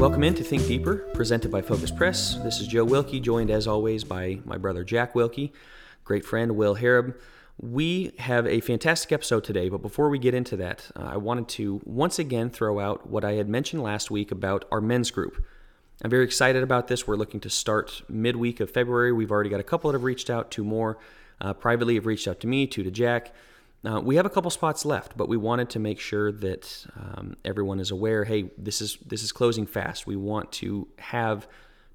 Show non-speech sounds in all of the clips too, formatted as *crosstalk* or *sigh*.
Welcome in to Think Deeper, presented by Focus Press. This is Joe Wilkie, joined as always by my brother Jack Wilkie, great friend Will Harrub. We have a fantastic episode today, but before we get into that, uh, I wanted to once again throw out what I had mentioned last week about our men's group. I'm very excited about this. We're looking to start midweek of February. We've already got a couple that have reached out, two more uh, privately have reached out to me, two to Jack. Uh, we have a couple spots left, but we wanted to make sure that um, everyone is aware. Hey, this is this is closing fast. We want to have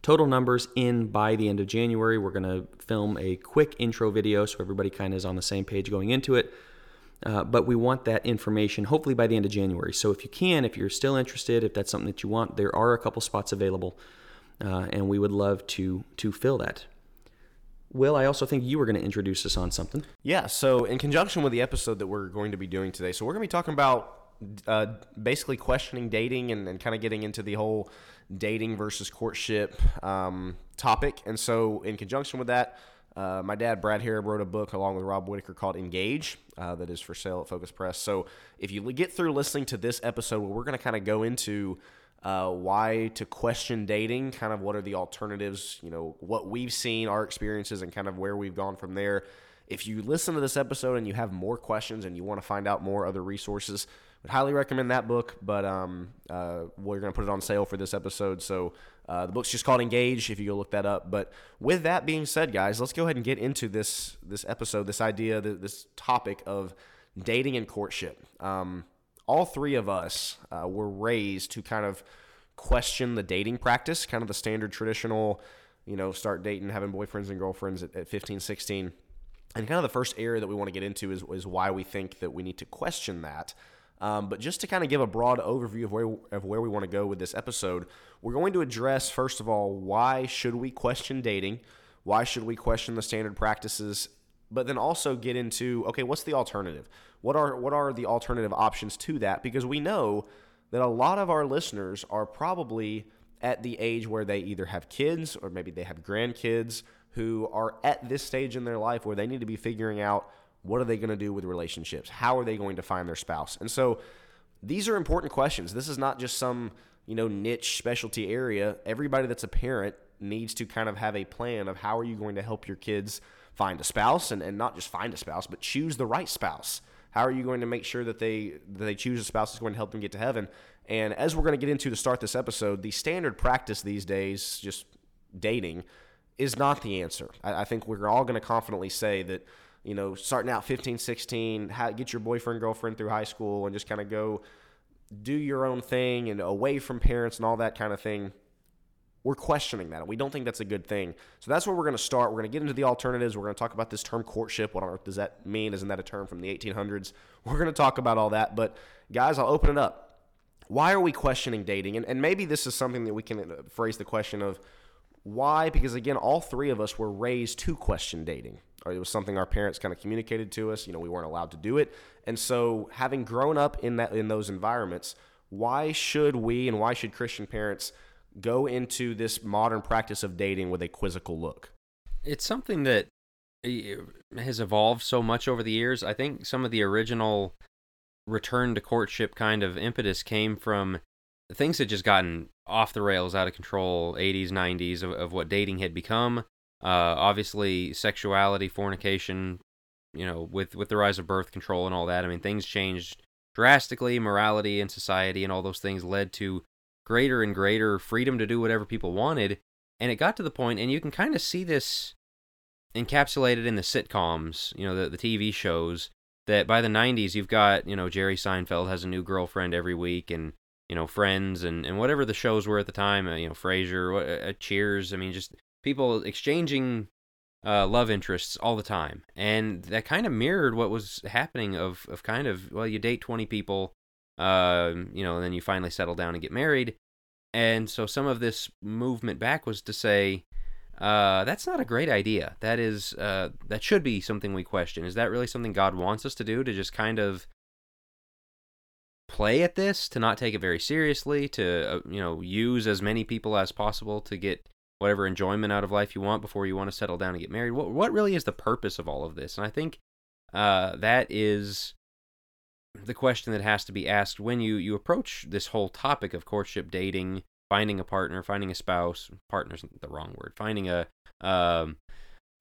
Total numbers in by the end of January. We're going to film a quick intro video so everybody kind of is on the same page going into it. Uh, but we want that information hopefully by the end of January. So if you can, if you're still interested, if that's something that you want, there are a couple spots available, uh, and we would love to to fill that. Will, I also think you were going to introduce us on something. Yeah. So in conjunction with the episode that we're going to be doing today, so we're going to be talking about uh, basically questioning dating and, and kind of getting into the whole dating versus courtship um, topic. And so, in conjunction with that, uh, my dad, Brad Harrub, wrote a book along with Rob Whitaker called Engage uh, that is for sale at Focus Press. So, if you get through listening to this episode, where we're going to kind of go into uh, why to question dating, kind of what are the alternatives, you know, what we've seen, our experiences, and kind of where we've gone from there. If you listen to this episode and you have more questions and you want to find out more other resources, would highly recommend that book, but um, uh, we're going to put it on sale for this episode. So uh, the book's just called Engage. If you go look that up. But with that being said, guys, let's go ahead and get into this this episode, this idea, this topic of dating and courtship. Um, all three of us uh, were raised to kind of question the dating practice, kind of the standard traditional, you know, start dating, having boyfriends and girlfriends at, at 15, 16. And kind of the first area that we want to get into is, is why we think that we need to question that. Um, but just to kind of give a broad overview of where of where we want to go with this episode, we're going to address first of all why should we question dating, why should we question the standard practices, but then also get into okay, what's the alternative? What are what are the alternative options to that? Because we know that a lot of our listeners are probably at the age where they either have kids or maybe they have grandkids who are at this stage in their life where they need to be figuring out what are they going to do with relationships? How are they going to find their spouse? And so these are important questions. This is not just some, you know, niche specialty area. Everybody that's a parent needs to kind of have a plan of how are you going to help your kids find a spouse and, and not just find a spouse, but choose the right spouse. How are you going to make sure that they that they choose a spouse that's going to help them get to heaven? And as we're going to get into to start this episode, the standard practice these days, just dating, is not the answer. I, I think we're all going to confidently say that you know, starting out 15, 16, how, get your boyfriend, girlfriend through high school and just kind of go do your own thing and away from parents and all that kind of thing. We're questioning that. We don't think that's a good thing. So that's where we're going to start. We're going to get into the alternatives. We're going to talk about this term courtship. What on earth does that mean? Isn't that a term from the 1800s? *laughs* We're going to talk about all that. But guys, I'll open it up. Why are we questioning dating? And, and maybe this is something that we can uh, phrase the question of why? Because again, all three of us were raised to question dating it was something our parents kind of communicated to us. You know, we weren't allowed to do it. And so, having grown up in that in those environments, why should we and why should Christian parents go into this modern practice of dating with a quizzical look? It's something that eh, has evolved so much over the years. I think some of the original return to courtship kind of impetus came from things had just gotten off the rails, out of control, 80s, 90s of, of what dating had become. Uh, obviously, sexuality, fornication, you know, with with the rise of birth control and all that. I mean, things changed drastically. Morality in society and all those things led to greater and greater freedom to do whatever people wanted. And it got to the point, and you can kind of see this encapsulated in the sitcoms, you know, the, the TV shows, that by the 90s, you've got, you know, Jerry Seinfeld has a new girlfriend every week, and, you know, Friends, and, and whatever the shows were at the time, uh, you know, Frasier, uh, Cheers. I mean, just people exchanging uh, love interests all the time, and that kind of mirrored what was happening. Of of kind of well, you date twenty people, uh, you know, and then you finally settle down and get married, and so some of this movement back was to say. Uh, that's not a great idea. That is, uh, that should be something we question. Is that really something God wants us to do? To just kind of play at this, to not take it very seriously, to uh, you know use as many people as possible to get whatever enjoyment out of life you want before you want to settle down and get married. What what really is the purpose of all of this? And I think uh, that is the question that has to be asked when you you approach this whole topic of courtship, dating, finding a partner, finding a spouse. Partner's the wrong word. Finding a um,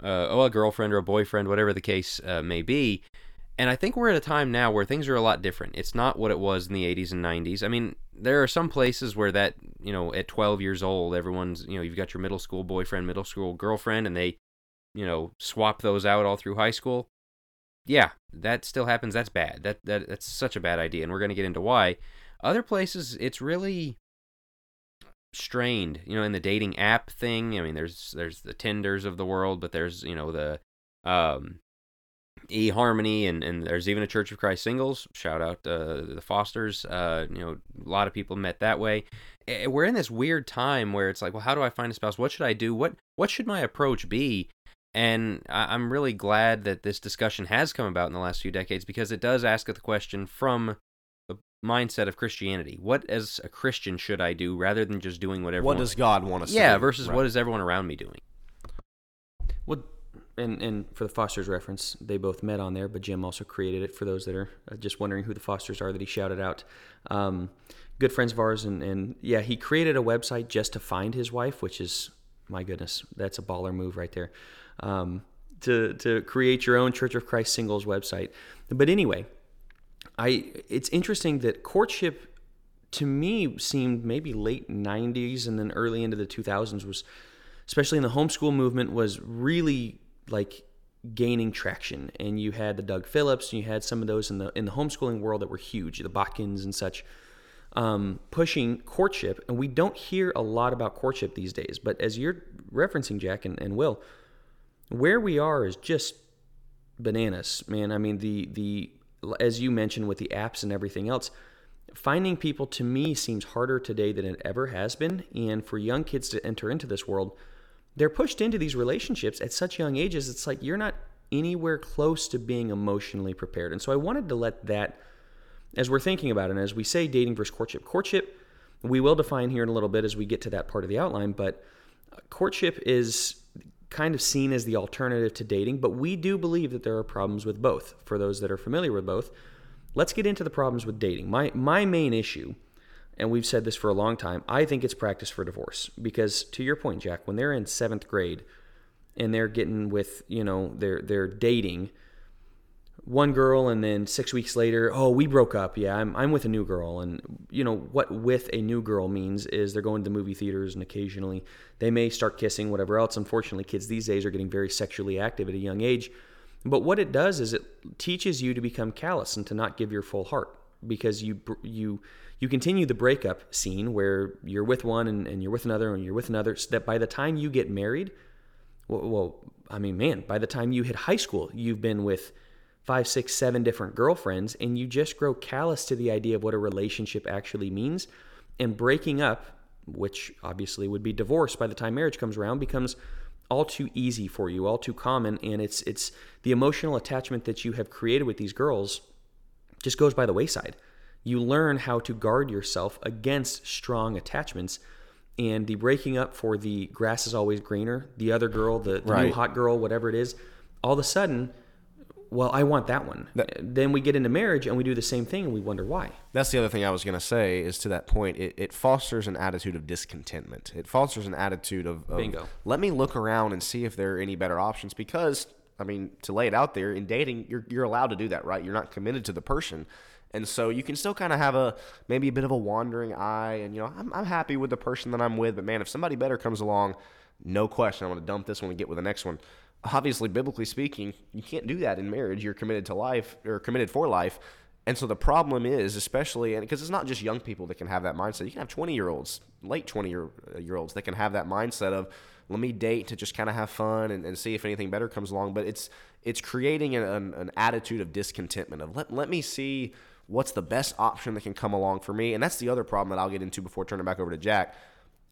uh, oh a girlfriend or a boyfriend, whatever the case uh, may be. And I think we're at a time now where things are a lot different. It's not what it was in the 80s and 90s. I mean, there are some places where that, you know, at 12 years old, everyone's, you know, you've got your middle school boyfriend, middle school girlfriend, and they, you know, swap those out all through high school. Yeah, that still happens. That's bad. That, that that's such a bad idea, and we're going to get into why. Other places, it's really strained. You know, in the dating app thing. I mean, there's there's the Tinders of the world, but there's you know the um, eHarmony, and and there's even a Church of Christ singles. Shout out uh, the Fosters. Uh, you know, a lot of people met that way. We're in this weird time where it's like, well, how do I find a spouse? What should I do? What what should my approach be? And I'm really glad that this discussion has come about in the last few decades because it does ask the question from the mindset of Christianity. What as a Christian should I do rather than just doing whatever? What does God want us yeah, to do? versus Right. what is everyone around me doing? Well, and and for the Fosters reference, they both met on there, but Jim also created it for those that are uh, just wondering who the Fosters are that he shouted out. Um, good friends of ours, and, and yeah, he created a website just to find his wife, which is my goodness, that's a baller move right there. Um, to to create your own Church of Christ singles website, but anyway, I it's interesting that courtship to me seemed maybe late 90s and then early into the 2000s was especially in the homeschool movement was really like gaining traction. And you had the Doug Phillips and you had some of those in the in the homeschooling world that were huge the Botkins and such um, pushing courtship. And we don't hear a lot about courtship these days but as you're referencing Jack and, and Will where we are is just bananas man. I mean the the as you mentioned with the apps and everything else finding people to me seems harder today than it ever has been. And for young kids to enter into this world they're pushed into these relationships at such young ages it's like you're not anywhere close to being emotionally prepared. And so i wanted to let that as we're thinking about it and as we say dating versus courtship courtship we will define here in a little bit as we get to that part of the outline but uh, courtship is kind of seen as the alternative to dating but we do believe that there are problems with both. For those that are familiar with both let's get into the problems with dating. My my main issue and we've said this for a long time, I think it's practice for divorce. Because to your point, Jack, when they're in seventh grade and they're getting with, you know, they're they're dating one girl and then six weeks later, oh, we broke up. Yeah, I'm I'm with a new girl. And you know, what with a new girl means is they're going to the movie theaters and occasionally they may start kissing, whatever else. Unfortunately, kids these days are getting very sexually active at a young age. But what it does is it teaches you to become callous and to not give your full heart because you you you continue the breakup scene where you're with one and, and you're with another and you're with another so that by the time you get married well, well i mean man by the time you hit high school you've been with five six seven different girlfriends and you just grow callous to the idea of what a relationship actually means and breaking up which obviously would be divorce by the time marriage comes around becomes all too easy for you all too common and it's it's the emotional attachment that you have created with these girls just goes by the wayside. You learn how to guard yourself against strong attachments. And the breaking up for the grass is always greener, the other girl, the, the new hot girl, whatever it is, all of a sudden, well, I want that one. then we get into marriage and we do the same thing and we wonder why. That's the other thing I was going to say is to that point, it, it fosters an attitude of discontentment. It fosters an attitude of, of Bingo. let me look around and see if there are any better options because, I mean, to lay it out there, in dating, you're, you're allowed to do that, right? You're not committed to the person. And so you can still kind of have a maybe a bit of a wandering eye, and you know I'm, I'm happy with the person that I'm with, but man, if somebody better comes along, no question, I'm going to dump this one and get with the next one. Obviously, biblically speaking, you can't do that in marriage. You're committed to life or committed for life. And so the problem is, especially, and because it's not just young people that can have that mindset. You can have 20 year olds, late 20 year, year olds that can have that mindset of, let me date to just kind of have fun and, and see if anything better comes along. But it's it's creating an, an, an attitude of discontentment of let, let me see what's the best option that can come along for me. And that's the other problem that I'll get into before turning back over to Jack.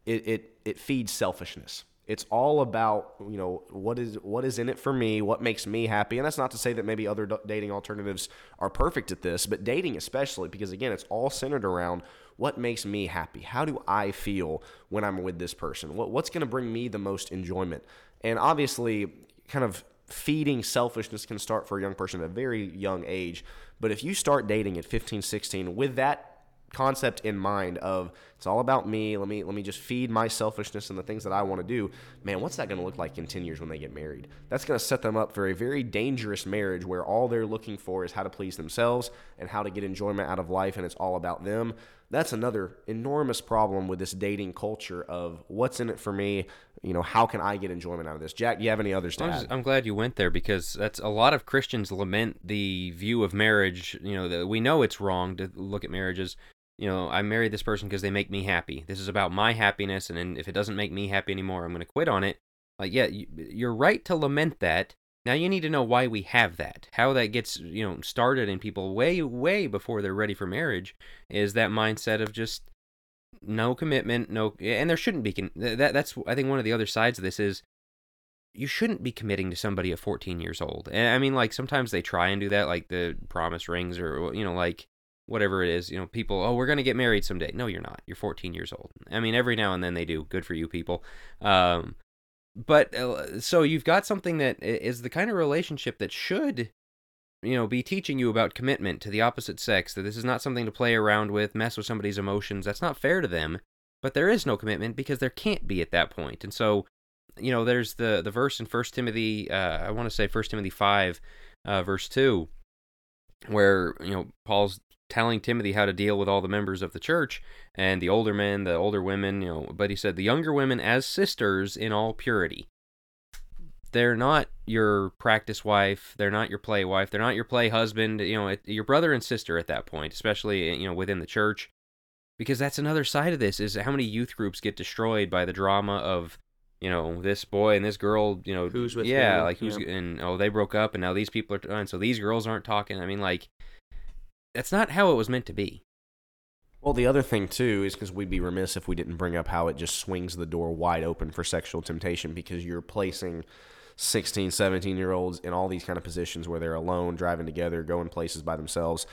It, it, it feeds selfishness. It's all about you know what is what is in it for me, what makes me happy, and that's not to say that maybe other dating alternatives are perfect at this, but dating especially because again, it's all centered around what makes me happy. How do I feel when I'm with this person? What, what's going to bring me the most enjoyment? And obviously, kind of feeding selfishness can start for a young person at a very young age. But if you start dating at 15, 16 with that concept in mind of it's all about me let me let me just feed my selfishness and the things that i want to do man what's that going to look like in 10 years when they get married? That's going to set them up for a very dangerous marriage where all they're looking for is how to please themselves and how to get enjoyment out of life and it's all about them that's another enormous problem with this dating culture of what's in it for me you know how can i get enjoyment out of this jack do you have any others to I'm, I'm glad you went there because that's a lot of Christians lament the view of marriage. You know, that we know it's wrong to look at marriages. You know, I married this person because they make me happy. This is about my happiness, and then if it doesn't make me happy anymore, I'm going to quit on it. Like, yeah, you, you're right to lament that. Now you need to know why we have that. How that gets, you know, started in people way, way before they're ready for marriage is that mindset of just no commitment, no, and there shouldn't be. That that's I think one of the other sides of this is you shouldn't be committing to somebody at 14 years old. And I mean, like sometimes they try and do that, like the promise rings or you know, like whatever it is. You know, people, oh, we're gonna get married someday. No, you're not. You're 14 years old. I mean, every now and then they do. Good for you, people. Um, but uh, so you've got something that is the kind of relationship that should you know be teaching you about commitment to the opposite sex that this is not something to play around with mess with somebody's emotions. That's not fair to them but there is no commitment because there can't be at that point. And so you know there's the the verse in first timothy uh, i want to say first timothy 5 uh, verse 2 where you know paul's telling timothy how to deal with all the members of the church and the older men the older women you know but he said the younger women as sisters in all purity. They're not your practice wife they're not your play wife they're not your play husband you know it, your brother and sister at that point especially you know within the church. Because that's another side of this is how many youth groups get destroyed by the drama of you know this boy and this girl you know Who's with yeah who, like who's yeah. and oh they broke up and now these people are and so these girls aren't talking. I mean like that's not how it was meant to be Well, the other thing too is because we'd be remiss if we didn't bring up how it just swings the door wide open for sexual temptation because you're placing 16, 17 year olds in all these kind of positions where they're alone, driving together, going places by themselves.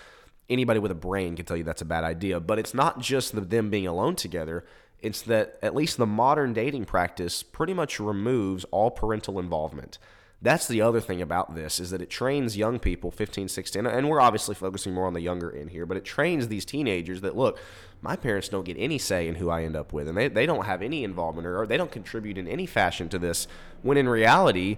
Anybody with a brain can tell you that's a bad idea, but it's not just the, them being alone together. It's that at least the modern dating practice pretty much removes all parental involvement. That's the other thing about this is that it trains young people, 15, 16, and we're obviously focusing more on the younger end here, but it trains these teenagers that look, my parents don't get any say in who I end up with, and they, they don't have any involvement or, or they don't contribute in any fashion to this. When in reality,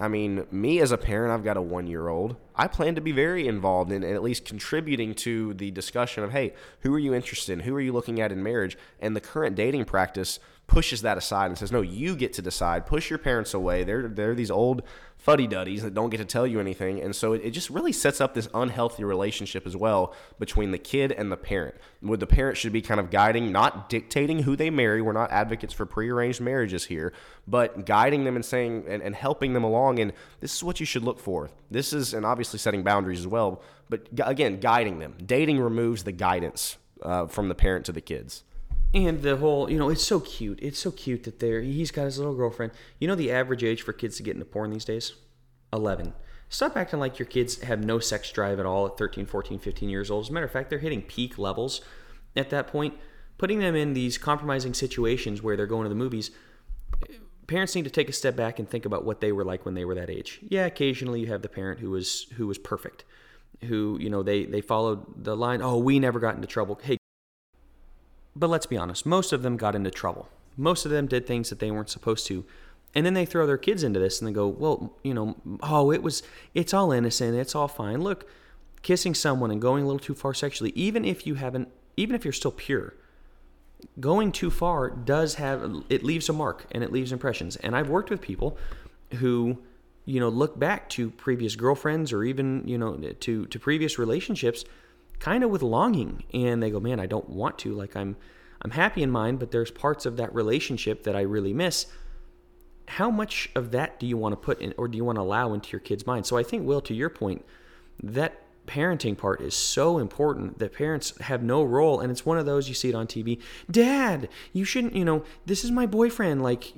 I mean, me as a parent, I've got a one year old. I plan to be very involved in, at least contributing to the discussion of, hey, who are you interested in? Who are you looking at in marriage? And the current dating practice pushes that aside and says, no, you get to decide. Push your parents away. They're, they're these old fuddy duddies that don't get to tell you anything. And so it, it just really sets up this unhealthy relationship as well between the kid and the parent. Where the parent should be kind of guiding, not dictating who they marry. We're not advocates for prearranged marriages here, but guiding them and saying and, and helping them along. And this is what you should look for. This is, and obviously setting boundaries as well, but again, guiding them. Dating removes the guidance uh, from the parent to the kids. And the whole, you know, it's so cute. It's so cute that they're, he's got his little girlfriend. You know the average age for kids to get into porn these days? 11. Stop acting like your kids have no sex drive at all at 13, 14, 15 years old. As a matter of fact, they're hitting peak levels at that point. Putting them in these compromising situations where they're going to the movies, parents need to take a step back and think about what they were like when they were that age. Yeah, occasionally you have the parent who was who was perfect, who you know they they followed the line. Oh, we never got into trouble. Hey, but let's be honest, most of them got into trouble. Most of them did things that they weren't supposed to. And then they throw their kids into this and they go, well, you know, oh, it was, it's all innocent. It's all fine. Look, kissing someone and going a little too far sexually, even if you haven't, even if you're still pure, going too far does have, it leaves a mark and it leaves impressions. And I've worked with people who, you know, look back to previous girlfriends or even, you know, to, to previous relationships kind of with longing and they go man i don't want to like i'm i'm happy in mine but there's parts of that relationship that i really miss how much of that do you want to put in or do you want to allow into your kid's mind so i think will to your point that parenting part is so important that parents have no role and it's one of those you see it on tv dad you shouldn't you know this is my boyfriend like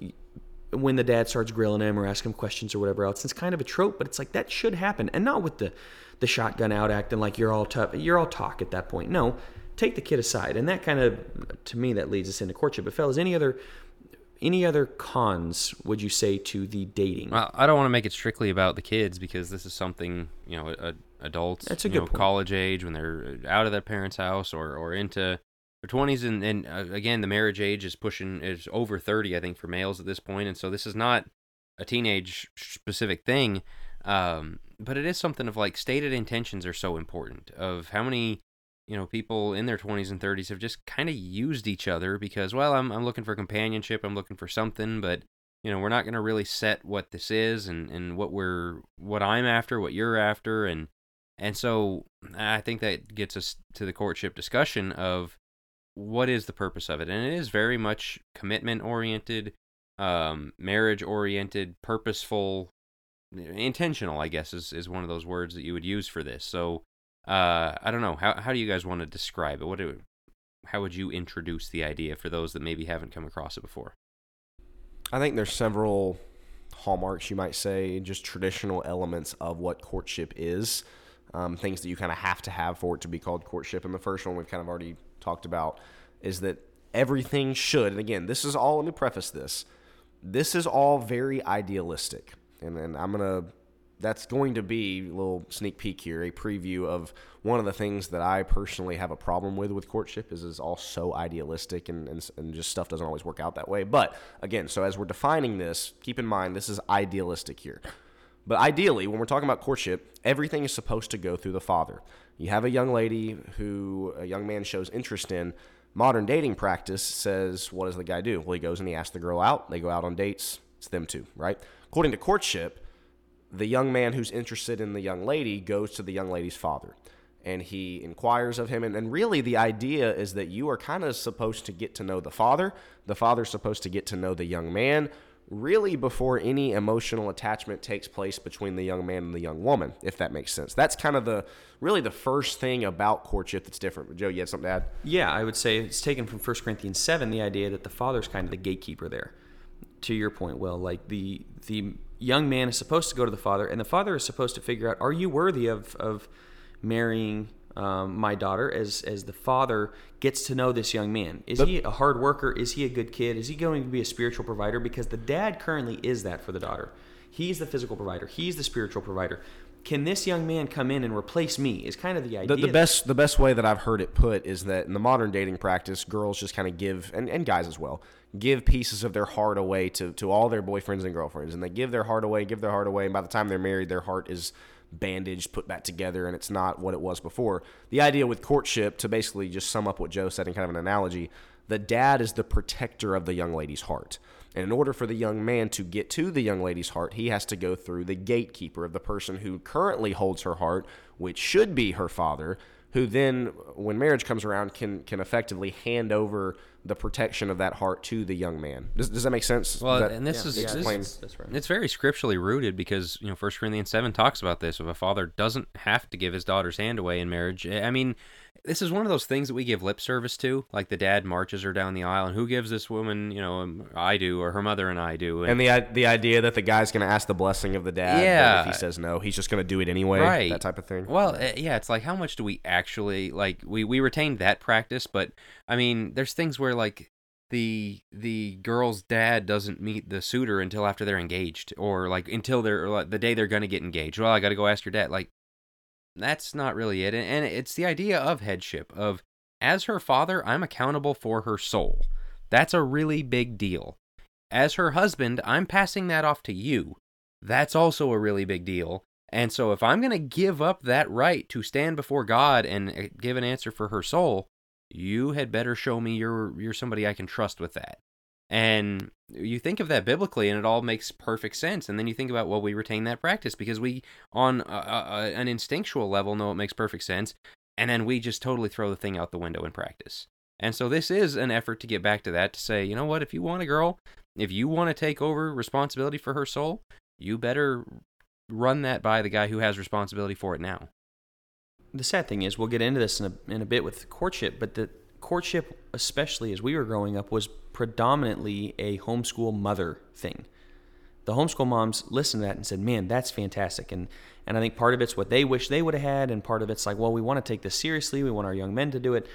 when the dad starts grilling him or asking him questions or whatever else. It's kind of a trope, but it's like that should happen, and not with the the shotgun out acting like you're all tough. You're all talk at that point. No, take the kid aside, and that kind of to me that leads us into courtship. But fellas, any other any other cons would you say to the dating? Well, I don't want to make it strictly about the kids because this is something you know, a, adults, That's a good know, point. college age when they're out of their parents' house or or into their twenties, and and uh, again, the marriage age is pushing is over thirty, I think, for males at this point, and so this is not a teenage specific thing, um, but it is something of like stated intentions are so important of how many you know people in their 20s and 30s have just kind of used each other because well I'm I'm looking for companionship I'm looking for something but you know we're not going to really set what this is and and what we're what I'm after what you're after and and so I think that gets us to the courtship discussion of what is the purpose of it and it is very much commitment oriented um marriage oriented purposeful intentional i guess is, is one of those words that you would use for this so uh i don't know how, how do you guys want to describe it what do, how would you introduce the idea for those that maybe haven't come across it before I think there's several hallmarks, you might say, just traditional elements of what courtship is. Um, things that you kind of have to have for it to be called courtship. And the first one we've kind of already talked about is that everything should, and again, this is all, let me preface this, this is all very idealistic. And then I'm to, that's going to be a little sneak peek here, a preview of one of the things that I personally have a problem with with courtship is is all so idealistic and, and, and just stuff doesn't always work out that way. But again, so as we're defining this, keep in mind this is idealistic here. But ideally, when we're talking about courtship, everything is supposed to go through the father. You have a young lady who a young man shows interest in. Modern dating practice says, what does the guy do? Well, he goes and he asks the girl out. They go out on dates. It's them two, right? According to courtship, the young man who's interested in the young lady goes to the young lady's father and he inquires of him. And, and really, the idea is that you are kind of supposed to get to know the father. The father's supposed to get to know the young man, really before any emotional attachment takes place between the young man and the young woman, if that makes sense. That's kind of the really the first thing about courtship that's different. Joe, you had something to add? Yeah, I would say it's taken from 1 Corinthians 7, the idea that the father's kind of the gatekeeper there. To your point, Will, like the the young man is supposed to go to the father, and the father is supposed to figure out, are you worthy of, of marrying um, my daughter as, as the father gets to know this young man? Is But- he a hard worker? Is he a good kid? Is he going to be a spiritual provider? Because the dad currently is that for the daughter. He's the physical provider, he's the spiritual provider. Can this young man come in and replace me? Is kind of the idea. The, the best the best way that I've heard it put is that in the modern dating practice, girls just kind of give and, and guys as well give pieces of their heart away to, to all their boyfriends and girlfriends, and they give their heart away, give their heart away, and by the time they're married, their heart is bandaged, put back together, and it's not what it was before. The idea with courtship, to basically just sum up what Joe said in kind of an analogy, the dad is the protector of the young lady's heart. And in order for the young man to get to the young lady's heart, he has to go through the gatekeeper of the person who currently holds her heart, which should be her father, who then, when marriage comes around, can can effectively hand over the protection of that heart to the young man. Does, does that make sense? Well, that and this Yeah, is yeah, this, that's- that's right. it's very scripturally rooted because you know First Corinthians seven talks about this. If a father doesn't have to give his daughter's hand away in marriage, I mean, this is one of those things that we give lip service to. Like the dad marches her down the aisle, and who gives this woman? You know, um, I do, or her mother and I do. and the the idea that the guy's going to ask the blessing of the dad, Yeah. if he says no, he's just going to do it anyway, right that type of thing. well uh, yeah it's like how much do we actually like we we retained that practice but i mean there's things where like the the girl's dad doesn't meet the suitor until after they're engaged or like until they're or, like, the day they're gonna get engaged well i gotta go ask your dad like that's not really it and, it's the idea of headship of as her father i'm accountable for her soul. That's a really big deal. As her husband i'm passing that off to you. That's also a really big deal and so if I'm going to give up that right to stand before God and uh, give an answer for her soul, you had better show me you're you're somebody I can trust with that. And you think of that biblically and it all makes perfect sense and then you think about well we retain that practice because we on a, a, an instinctual level know it makes perfect sense and then we just totally throw the thing out the window in practice. And so this is an effort to get back to that to say, you know what, if you want a girl, if you want to take over responsibility for her soul, you better run that by the guy who has responsibility for it now. the sad thing is, we'll get into this in a, in a bit with courtship, but the courtship, especially as we were growing up, was predominantly a homeschool mother thing. the homeschool moms listened to that and said, "Man, that's fantastic." And and I think part of it's what they wish they would have had, and part of it's like, well, we want to take this seriously. We want our young men to do it,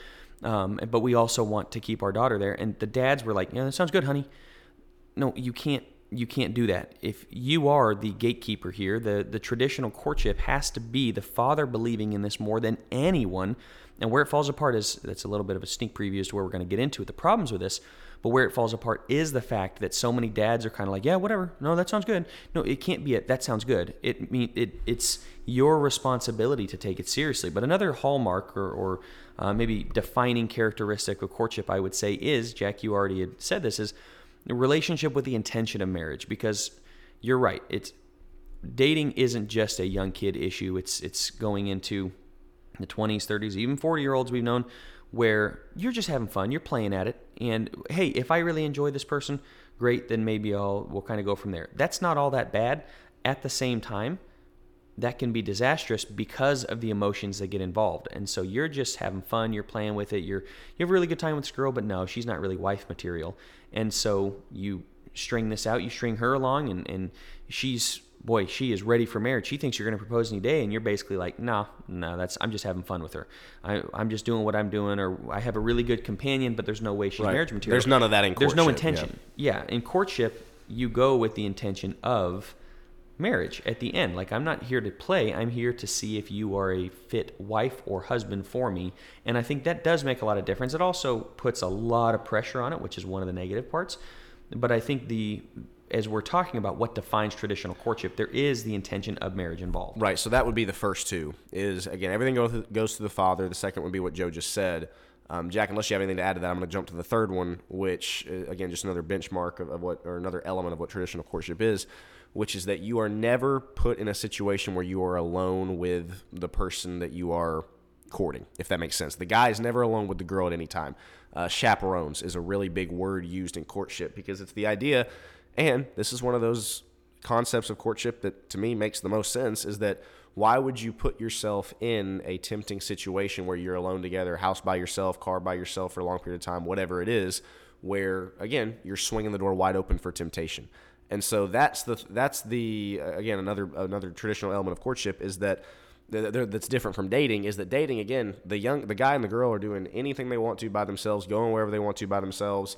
um, but we also want to keep our daughter there. And the dads were like, "Yeah, that sounds good, honey." No, you can't. You can't do that. If you are the gatekeeper here, the the traditional courtship has to be the father believing in this more than anyone. And where it falls apart is that's a little bit of a sneak preview as to where we're going to get into it. The problems with this but where it falls apart is the fact that so many dads are kind of like, yeah, whatever. No, that sounds good. No, it can't be it. That sounds good. It mean it. It's your responsibility to take it seriously. But another hallmark or, or uh, maybe defining characteristic of courtship, I would say, is Jack. You already had said this is the relationship with the intention of marriage because you're right. It's dating isn't just a young kid issue. It's it's going into the 20s, 30s, even 40 year olds we've known where you're just having fun, you're playing at it, and hey, if I really enjoy this person, great, then maybe I'll we'll kind of go from there. That's not all that bad. At the same time, that can be disastrous because of the emotions that get involved. And so you're just having fun, you're playing with it, you're you have a really good time with this girl, but no, she's not really wife material. And so you string this out, you string her along and, and she's boy, she is ready for marriage. She thinks you're going to propose any day, and you're basically like, no, no, that's I'm just having fun with her. I, I'm just doing what I'm doing, or I have a really good companion, but there's no way she's Right. marriage material. There's none of that in There's no courtship, yeah. intention. Yeah. in courtship, you go with the intention of marriage at the end. Like I'm not here to play. I'm here to see if you are a fit wife or husband for me. And I think that does make a lot of difference. It also puts a lot of pressure on it, which is one of the negative parts. But I think the as we're talking about what defines traditional courtship, there is the intention of marriage involved. Right. So that would be the first two. Is again everything goes goes to the father. The second would be what Joe just said. Um, Jack, unless you have anything to add to that, I'm going to jump to the third one, which uh, again just another benchmark of, of what or another element of what traditional courtship is, which is that you are never put in a situation where you are alone with the person that you are courting, if that makes sense. The guy is never alone with the girl at any time. Uh, chaperones is a really big word used in courtship because it's the idea, and this is one of those concepts of courtship that to me makes the most sense is that why would you put yourself in a tempting situation where you're alone together, house by yourself, car by yourself for a long period of time, whatever it is, where again you're swinging the door wide open for temptation. And so that's the that's the uh, again another another traditional element of courtship is that th- th- that's different from dating is that dating again the young the guy and the girl are doing anything they want to by themselves, going wherever they want to by themselves.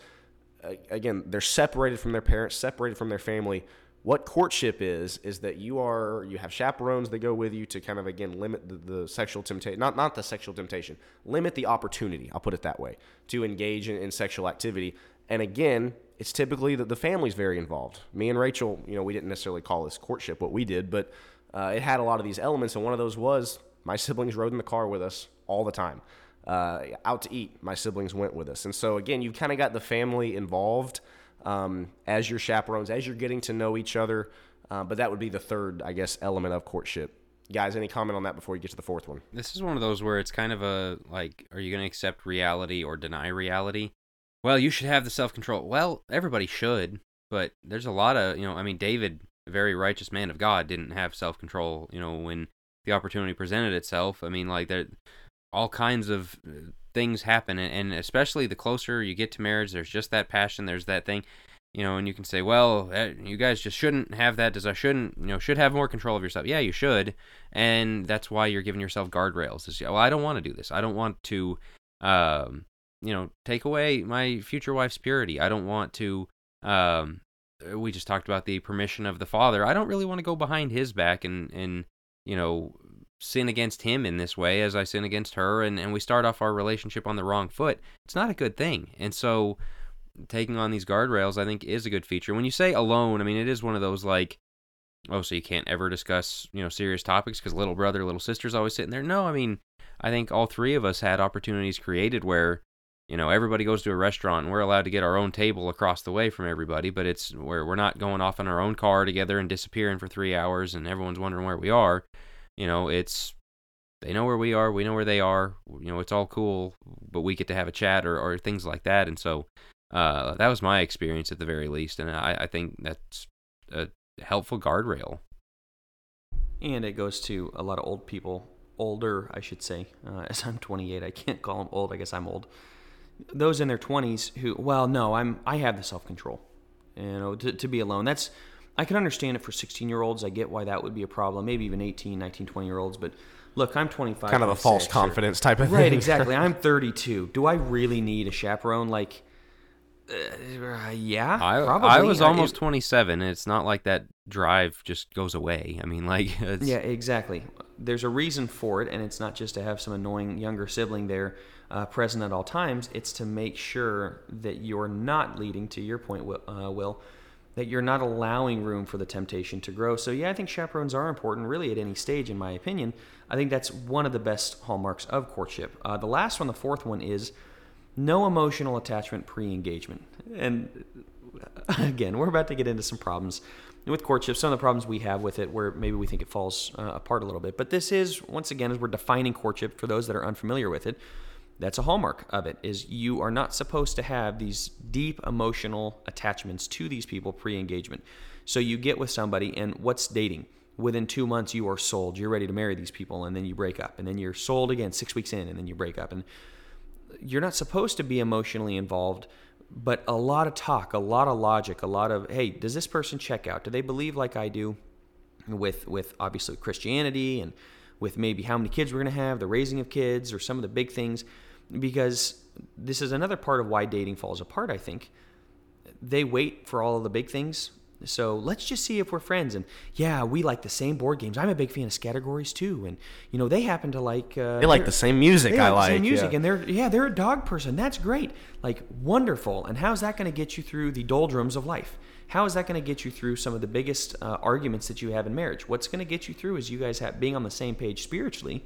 Again, they're separated from their parents, separated from their family. What courtship is is that you are you have chaperones that go with you to kind of again limit the, the sexual temptation, not not the sexual temptation, limit the opportunity. I'll put it that way to engage in, in sexual activity. And again, it's typically that the family's very involved. Me and Rachel, you know, we didn't necessarily call this courtship what we did, but uh, it had a lot of these elements, and one of those was my siblings rode in the car with us all the time. Uh, out to eat, my siblings went with us, and so again, you've kind of got the family involved um, as your chaperones, as you're getting to know each other. Uh, but that would be the third, I guess, element of courtship. Guys, any comment on that before you get to the fourth one? This is one of those where it's kind of a like, are you going to accept reality or deny reality? Well, you should have the self control. Well, everybody should, but there's a lot of, you know, I mean, David, a very righteous man of God, didn't have self control, you know, when the opportunity presented itself. I mean, like, there, all kinds of uh, things happen, and, especially the closer you get to marriage, there's just that passion, there's that thing. You know, and you can say, well, eh, you guys just shouldn't have that. Does I shouldn't, you know, should have more control of yourself. Yeah, you should, and that's why you're giving yourself guardrails. Is, well, I don't want to do this. I don't want to, um, you know, take away my future wife's purity. I don't want to. Um, we just talked about the permission of the father. I don't really want to go behind his back and and you know sin against him in this way as I sin against her, and and we start off our relationship on the wrong foot. It's not a good thing, and so taking on these guardrails, I think, is a good feature. When you say alone, I mean, it is one of those like, oh, so you can't ever discuss, you know, serious topics because little brother, little sister's always sitting there. No, I mean, I think all three of us had opportunities created where, you know, everybody goes to a restaurant and we're allowed to get our own table across the way from everybody, but it's where we're not going off in our own car together and disappearing for three hours and everyone's wondering where we are. You know, it's they know where we are, we know where they are. You know, it's all cool, but we get to have a chat or, or things like that. And so uh, that was my experience at the very least, and I, I think that's a helpful guardrail. And it goes to a lot of old people, older, I should say. Uh, *laughs* as I'm 28, I can't call them old. I guess I'm old. Those in their 20s who, well, no, I'm, I have the self control, you know, to, to be alone. That's I can understand it for 16 year olds. I get why that would be a problem. Maybe even 18, 19, 20 year olds. But look, I'm 25. Kind of a false or- confidence type of thing. Right, exactly. *laughs* I'm 32. Do I really need a chaperone? Like, uh, yeah, I, probably. I was I- almost it- 27, and it's not like that drive just goes away. I mean, like, *laughs* it's, Yeah, exactly. There's a reason for it, and it's not just to have some annoying younger sibling there uh, present at all times. It's to make sure that you're not leading, to your point, Will, uh, Will, that you're not allowing room for the temptation to grow. So, yeah, I think chaperones are important, really, at any stage, in my opinion. I think that's one of the best hallmarks of courtship. Uh, the last one, the fourth one, is no emotional attachment pre engagement. And *laughs* again, we're about to get into some problems with courtship, some of the problems we have with it where maybe we think it falls uh, apart a little bit. But this is, once again, as we're defining courtship for those that are unfamiliar with it, that's a hallmark of it is you are not supposed to have these deep emotional attachments to these people pre-engagement. So you get with somebody and what's dating? Within two months you are sold. You're ready to marry these people and then you break up. And then you're sold again six weeks in and then you break up. And you're not supposed to be emotionally involved, but a lot of talk, a lot of logic, a lot of hey, does this person check out? Do they believe like I do with with obviously Christianity and with maybe how many kids we're going to have, the raising of kids or some of the big things because this is another part of why dating falls apart, I think. They wait for all of the big things. So let's just see if we're friends. And yeah, we like the same board games. I'm a big fan of categories too. And you know, they happen to like uh, They like the same music they I like the like. same music, yeah. and they're yeah, they're a dog person. That's great, like wonderful. And how's that going to get you through the doldrums of life? How is that going to get you through some of the biggest uh, arguments that you have in marriage? What's going to get you through is you guys have being on the same page spiritually,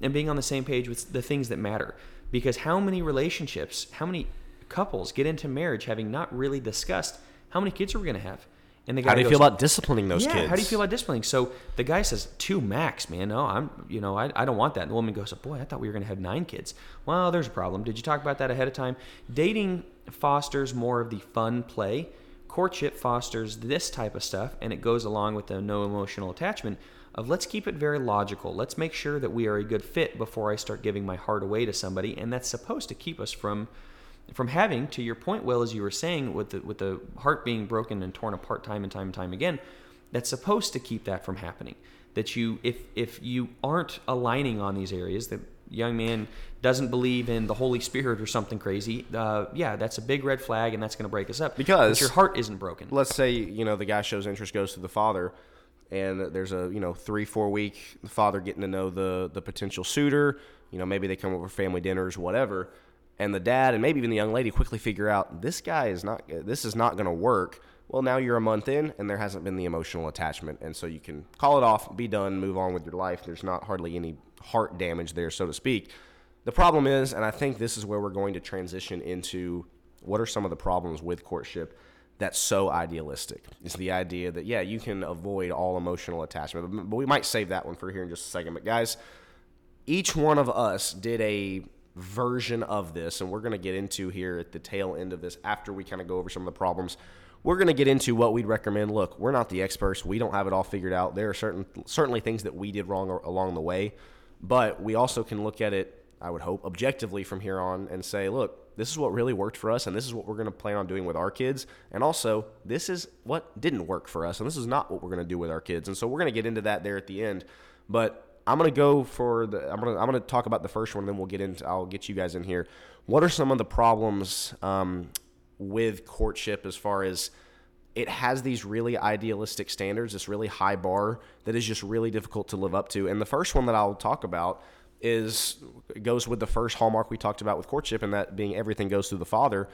and being on the same page with the things that matter. Because how many relationships, how many couples get into marriage having not really discussed how many kids are we going to have? And the guy How do you goes, feel about disciplining those yeah, kids? how do you feel about disciplining? So the guy says two max, man. No, I'm, you know, I, I don't want that. And the woman goes, boy, I thought we were going to have nine kids. Well, there's a problem. Did you talk about that ahead of time? Dating fosters more of the fun play. Courtship fosters this type of stuff, and it goes along with the no emotional attachment of let's keep it very logical. Let's make sure that we are a good fit before I start giving my heart away to somebody, and that's supposed to keep us from from having to your point will as you were saying with the with the heart being broken and torn apart time and time and time again that's supposed to keep that from happening. That you if if you aren't aligning on these areas that young man doesn't believe in the holy spirit or something crazy uh, yeah that's a big red flag and that's going to break us up. Because- your heart isn't broken. let's say you know the guy shows interest goes to the father and there's a you know three four week father getting to know the the potential suitor. You know maybe they come over for family dinners whatever. And the dad and maybe even the young lady quickly figure out this guy is not this is not going to work. Well now you're a month in and there hasn't been the emotional attachment. And so you can call it off be done move on with your life. There's not hardly any heart damage there so to speak. The problem is and i think this is where we're going to transition into what are some of the problems with courtship that's so idealistic. Is the idea that yeah you can avoid all emotional attachment but, but we might save that one for here in just a second. But guys each one of us did a version of this and we're going to get into here at the tail end of this after we kind of go over some of the problems. We're going to get into what we'd recommend. Look we're not the experts. We don't have it all figured out. There are certain certainly things that we did wrong along the way but we also can look at it i would hope objectively from here on and say look this is what really worked for us and this is what we're going to plan on doing with our kids and also this is what didn't work for us and this is not what we're going to do with our kids and so we're going to get into that there at the end but I'm gonna go for the. I'm gonna I'm gonna talk about the first one, then we'll get into. I'll get you guys in here. What are some of the problems um, with courtship as far as it has these really idealistic standards, this really high bar that is just really difficult to live up to. And the first one that I'll talk about is goes with the first hallmark we talked about with courtship, and that being everything goes through the father.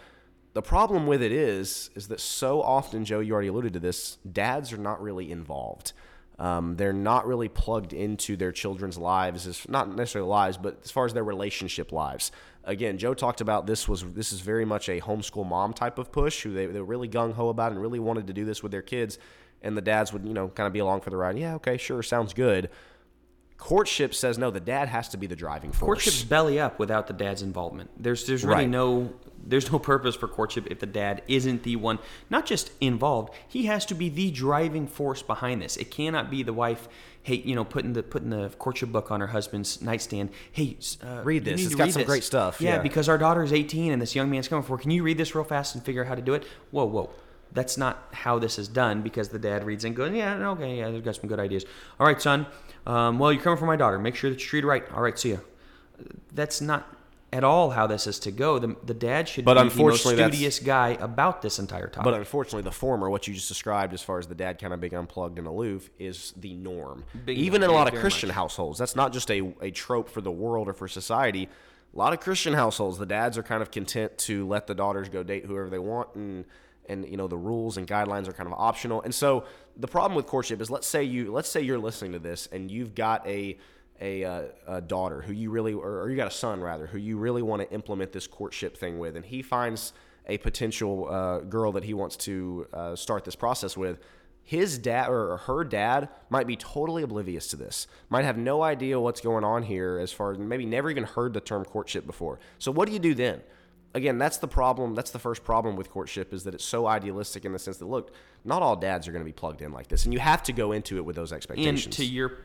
The problem with it is, is that so often, Joe, you already alluded to this. Dads are not really involved. Um, they're not really plugged into their children's lives, as not necessarily lives, but as far as their relationship lives. Again, Joe talked about this was this is very much a homeschool mom type of push, who they they were really gung ho about and really wanted to do this with their kids, and the dads would you know kind of be along for the ride. Yeah, okay, sure, sounds good. Courtship says no, the dad has to be the driving force. courtship's belly up without the dad's involvement. There's there's really Right. no there's no purpose for courtship if the dad isn't the one not just involved. He has to be the driving force behind this. It cannot be the wife, hey, you know, putting the putting the courtship book on her husband's nightstand. Hey, uh, Read this. It's got some this." great stuff. Yeah, Yeah. because our daughter is 18 and this young man's coming for. her. Can you read this real fast and figure out how to do it? Whoa, whoa. That's not how this is done because the dad reads and goes, yeah, okay, yeah, they've got some good ideas. All right, son. Um, well, you're coming for my daughter. Make sure that you treat her right. All right, see ya. That's not at all how this is to go. The, the dad should But be the most studious guy about this entire topic. But unfortunately, the former, what you just described, as far as the dad kind of being unplugged and aloof, is the norm. Even in a lot of Christian much. households, that's not just a, a trope for the world or for society. A lot of Christian households, the dads are kind of content to let the daughters go date whoever they want, and and you know the rules and guidelines are kind of optional. And so the problem with courtship is, let's say you let's say you're listening to this and you've got a a, uh, a daughter who you really, or, or you got a son rather, who you really want to implement this courtship thing with, and he finds a potential uh, girl that he wants to uh, start this process with. His dad or her dad might be totally oblivious to this, might have no idea what's going on here as far as maybe never even heard the term courtship before. So, what do you do then? Again, that's the problem. That's the first problem with courtship is that it's so idealistic in the sense that, look, not all dads are going to be plugged in like this. And you have to go into it with those expectations. and to your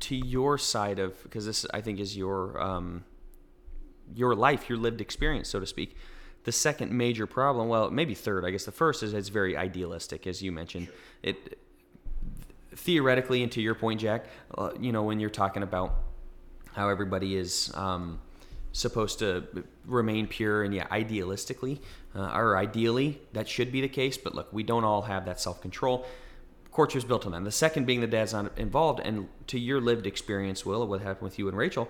to your side of because this I think is your um, your life, your lived experience, so to speak. The second major problem, well, maybe third, I guess. The first is it's very idealistic, as you mentioned. It theoretically, and to your point, Jack, uh, you know, when you're talking about how everybody is um, supposed to remain pure, and yeah, idealistically, uh, or ideally, that should be the case. But look, we don't all have that self control. Courtship's built on that. And the second being the dad's not involved, and to your lived experience, Will, what happened with you and Rachel,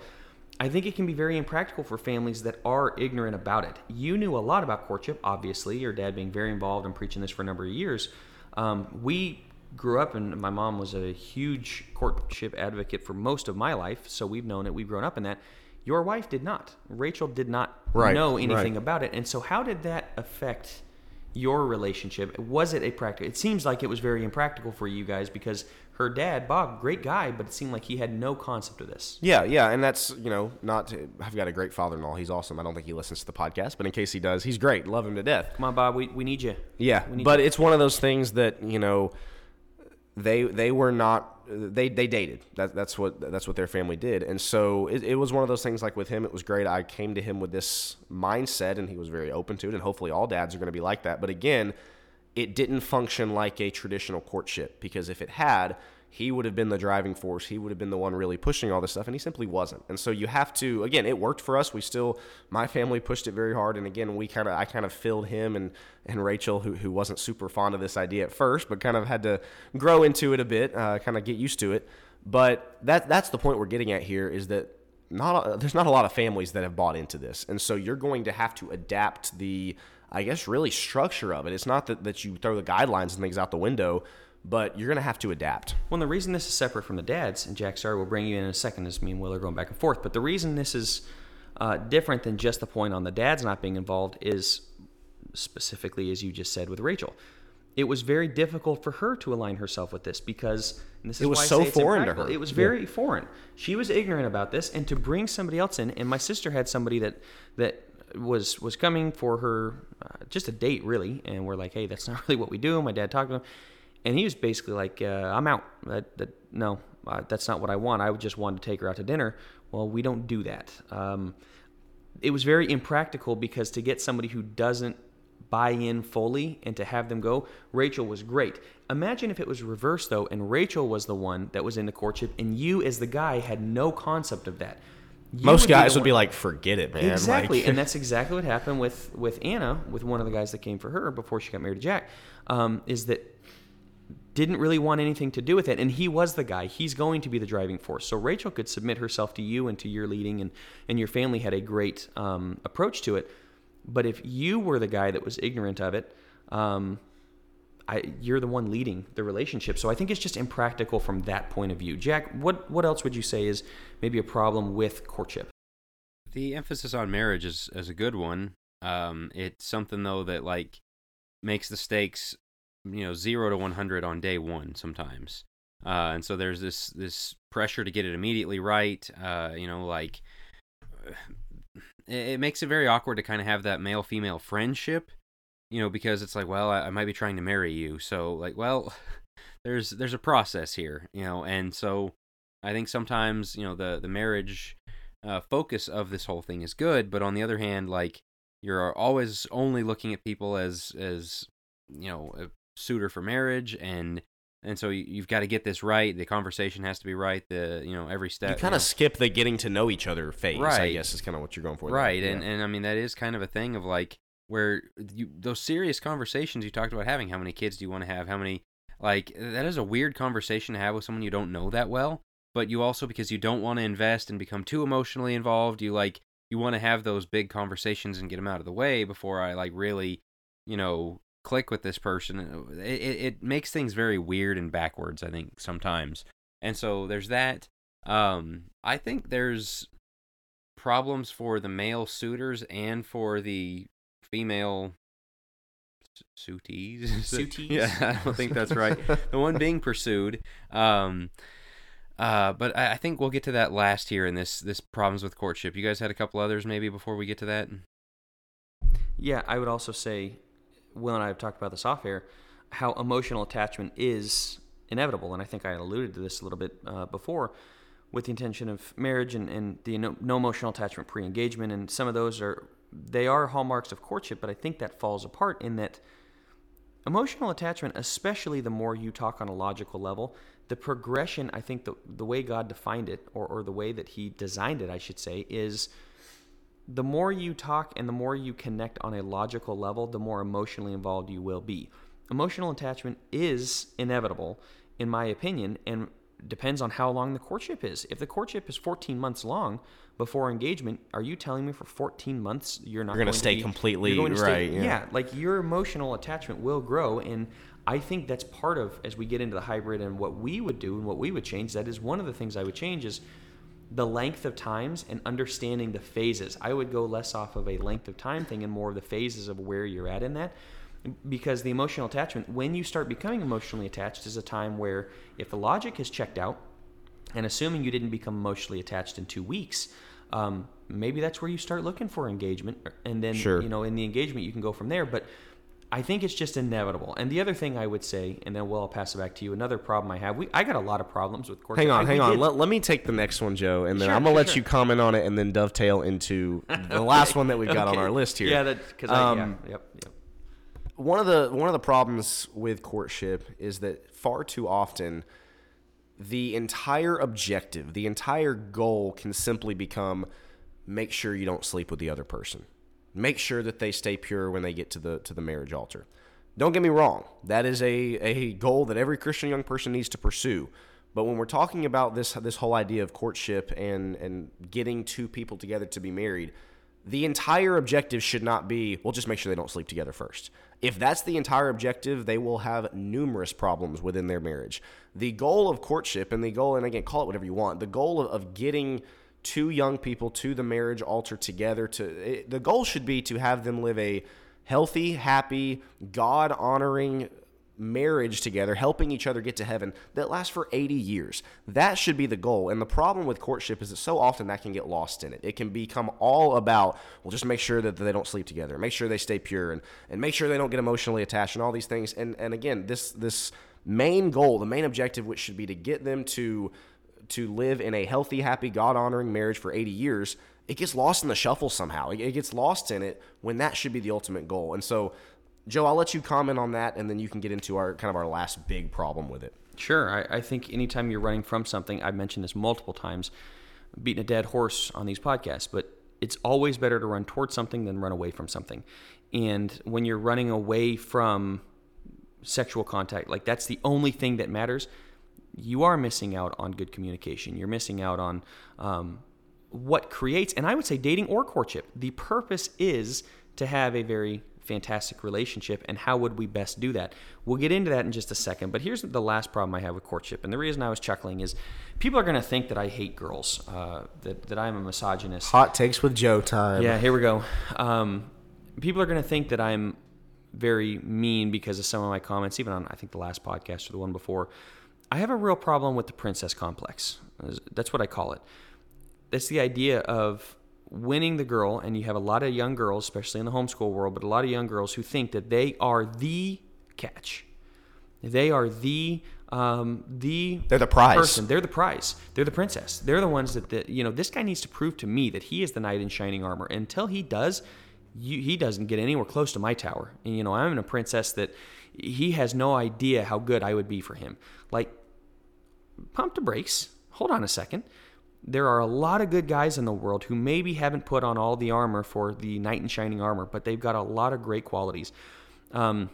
I think it can be very impractical for families that are ignorant about it. You knew a lot about courtship, obviously, your dad being very involved and preaching this for a number of years. Um, we grew up, and my mom was a huge courtship advocate for most of my life, so we've known it. We've grown up in that. Your wife did not. Rachel did not Right, know anything right. about it. And so, how did that affect your relationship? Was it a practical? It seems like it was very impractical for you guys because her dad, Bob, great guy, but it seemed like he had no concept of this. Yeah, yeah, and that's you know not. To, I've got a great father-in-law. He's awesome. I don't think he listens to the podcast, but in case he does, he's great. Love him to death. Come on, Bob, we, we need you. Yeah, We need but you. it's one of those things that you know they they were not they they dated. That, that's what that's what their family did, and so it, it was one of those things. Like with him, it was great. I came to him with this mindset, and he was very open to it. And hopefully, all dads are going to be like that. But again, it didn't function like a traditional courtship because if it had, he would have been the driving force. He would have been the one really pushing all this stuff, and he simply wasn't. And so you have to. Again, it worked for us. We still, my family pushed it very hard, and again, we kind of, I kind of filled him and and Rachel, who who wasn't super fond of this idea at first, but kind of had to grow into it a bit, uh, kind of get used to it. But that that's the point we're getting at here is that not there's not a lot of families that have bought into this, and so you're going to have to adapt the, I guess, really structure of it. It's not that that you throw the guidelines and things out the window, but you're going to have to adapt. Well, the reason this is separate from the dads, and Jack, sorry, we'll bring you in in a second as me and Will are going back and forth, but the reason this is uh, different than just the point on the dads not being involved is specifically, as you just said, with Rachel. It was very difficult for her to align herself with this because and this is It was so foreign to her. It was very foreign. She was ignorant about this, and to bring somebody else in, and my sister had somebody that that was was coming for her uh, just a date really, and we're like, hey, that's not *laughs* really what we do. My dad talked to him, and he was basically like, uh, I'm out. That, that no, uh, that's not what I want. I just want to take her out to dinner. Well, we don't do that. Um, it was very impractical because to get somebody who doesn't buy in fully and to have them go, Rachel was great. Imagine if it was reversed though, and Rachel was the one that was in the courtship, and you as the guy had no concept of that. You Most would guys the would be like, "Forget it, man." Exactly, Like- and *laughs* that's exactly what happened with with Anna, with one of the guys that came for her before she got married to Jack. Um, is that didn't really want anything to do with it, and he was the guy. He's going to be the driving force. So Rachel could submit herself to you and to your leading, and and your family had a great um, approach to it. But if you were the guy that was ignorant of it, um, I, you're the one leading the relationship. So I think it's just impractical from that point of view. Jack, what what else would you say is maybe a problem with courtship? The emphasis on marriage is, is a good one. Um, it's something though that like makes the stakes, you know, zero to one hundred on day one sometimes. Uh, and so there's this this pressure to get it immediately right. Uh, you know, like *sighs* it, it makes it very awkward to kind of have that male female friendship. You know, because it's like, well, I, I might be trying to marry you, so like, well, *laughs* there's there's a process here, you know, and so I think sometimes you know the the marriage uh, focus of this whole thing is good, but on the other hand, like you're always only looking at people as as you know suitor for marriage and and so you, you've got to get this right the conversation has to be right the you know every step You kind of know. skip the getting to know each other phase. Right. I guess is kind of what you're going for. there. right Yeah. and and i mean that is kind of a thing of like where you those serious conversations you talked about having how many kids do you want to have how many like that is a weird conversation to have with someone you don't know that well but you also because you don't want to invest and become too emotionally involved you like you want to have those big conversations and get them out of the way before i like really you know click with this person it, it, it makes things very weird and backwards i think sometimes and so there's that um i think there's problems for the male suitors and for the female su- suitees. Suitees? yeah, I don't think that's right. the one being pursued. Um, uh, but I, I think we'll get to that last here in this this problems with courtship. You guys had a couple others maybe before we get to that. Yeah, I would also say, Will and I have talked about this off air, how emotional attachment is inevitable. And I think I alluded to this a little bit uh, before with the intention of marriage and, and the no, no emotional attachment pre engagement. And some of those are, they are hallmarks of courtship, but I think that falls apart in that emotional attachment, especially the more you talk on a logical level, the progression, I think the, the way God defined it, or, or the way that He designed it, I should say, is the more you talk and the more you connect on a logical level, the more emotionally involved you will be. Emotional attachment is inevitable, in my opinion, and depends on how long the courtship is. If the courtship is 14 months long before engagement, are you telling me for 14 months you're not You're gonna going to stay be- completely you're going to stay- right, yeah. yeah, like your emotional attachment will grow and I think that's part of as we get into the hybrid and what we would do and what we would change. That is one of the things I would change is the length of times and understanding the phases. I would go less off of a length of time thing and more of the phases of where you're at in that. Because the emotional attachment, when you start becoming emotionally attached, is a time where if the logic is checked out, and assuming you didn't become emotionally attached in two weeks, um, maybe that's where you start looking for engagement, and then Sure. you know in the engagement you can go from there. But I think it's just inevitable. And the other thing I would say, and then we'll I'll pass it back to you. Another problem I have, we I got a lot of problems with courtship. Hang on, I- hang on. Let, let me take the next one, Joe, and then Sure, I'm gonna sure, let sure. you comment on it, and then dovetail into the *laughs* last one that we've got on our list here. Yeah, that because I yeah, Um, yep, yep. one of the one of the problems with courtship is that far too often the entire objective, the entire goal can simply become make sure you don't sleep with the other person. Make sure that they stay pure when they get to the to the marriage altar. Don't get me wrong, that is a, a goal that every Christian young person needs to pursue. But when we're talking about this this whole idea of courtship and and getting two people together to be married, the entire objective should not be, well, just make sure they don't sleep together first. If that's the entire objective, they will have numerous problems within their marriage. The goal of courtship and the goal, and again, call it whatever you want, the goal of, of getting two young people to the marriage altar together, to it, the goal should be to have them live a healthy, happy, God honoring marriage together, helping each other get to heaven that lasts for 80 years. That should be the goal. And the problem with courtship is that so often that can get lost in it. It can become all about, well, just make sure that they don't sleep together, make sure they stay pure, and, and make sure they don't get emotionally attached and all these things. And, and again, this, this main goal, the main objective, which should be to get them to, to live in a healthy, happy, God honoring marriage for 80 years, it gets lost in the shuffle somehow. It, gets lost in it when that should be the ultimate goal. And so, Joe, I'll let you comment on that, and then you can get into our kind of our last big problem with it. Sure. I, I think anytime you're running from something, I've mentioned this multiple times, beating a dead horse on these podcasts, but it's always better to run towards something than run away from something. And when you're running away from sexual contact, like that's the only thing that matters, you are missing out on good communication. You're missing out on um, what creates, and I would say dating or courtship. The purpose is to have a very fantastic relationship, and how would we best do that? We'll get into that in just a second, but here's the last problem I have with courtship. And the reason I was chuckling is people are going to think that I hate girls, uh, that, that I'm a misogynist. Hot takes with Joe time. Yeah, here we go. Um, people are going to think that I'm very mean because of some of my comments, even on I think the last podcast or the one before. I have a real problem with the princess complex. That's what I call it. That's the idea of winning the girl, and you have a lot of young girls, especially in the homeschool world, but a lot of young girls who think that they are the catch. They are the um, the They're the prize. person. They're the prize. They're the princess. They're the ones that the you know this guy needs to prove to me that he is the knight in shining armor. Until he does, you, he doesn't get anywhere close to my tower. And, you know, I'm in a princess that he has no idea how good I would be for him. Like, pump the brakes. Hold on a second. There are a lot of good guys in the world who maybe haven't put on all the armor for the knight in shining armor, but they've got a lot of great qualities. Um,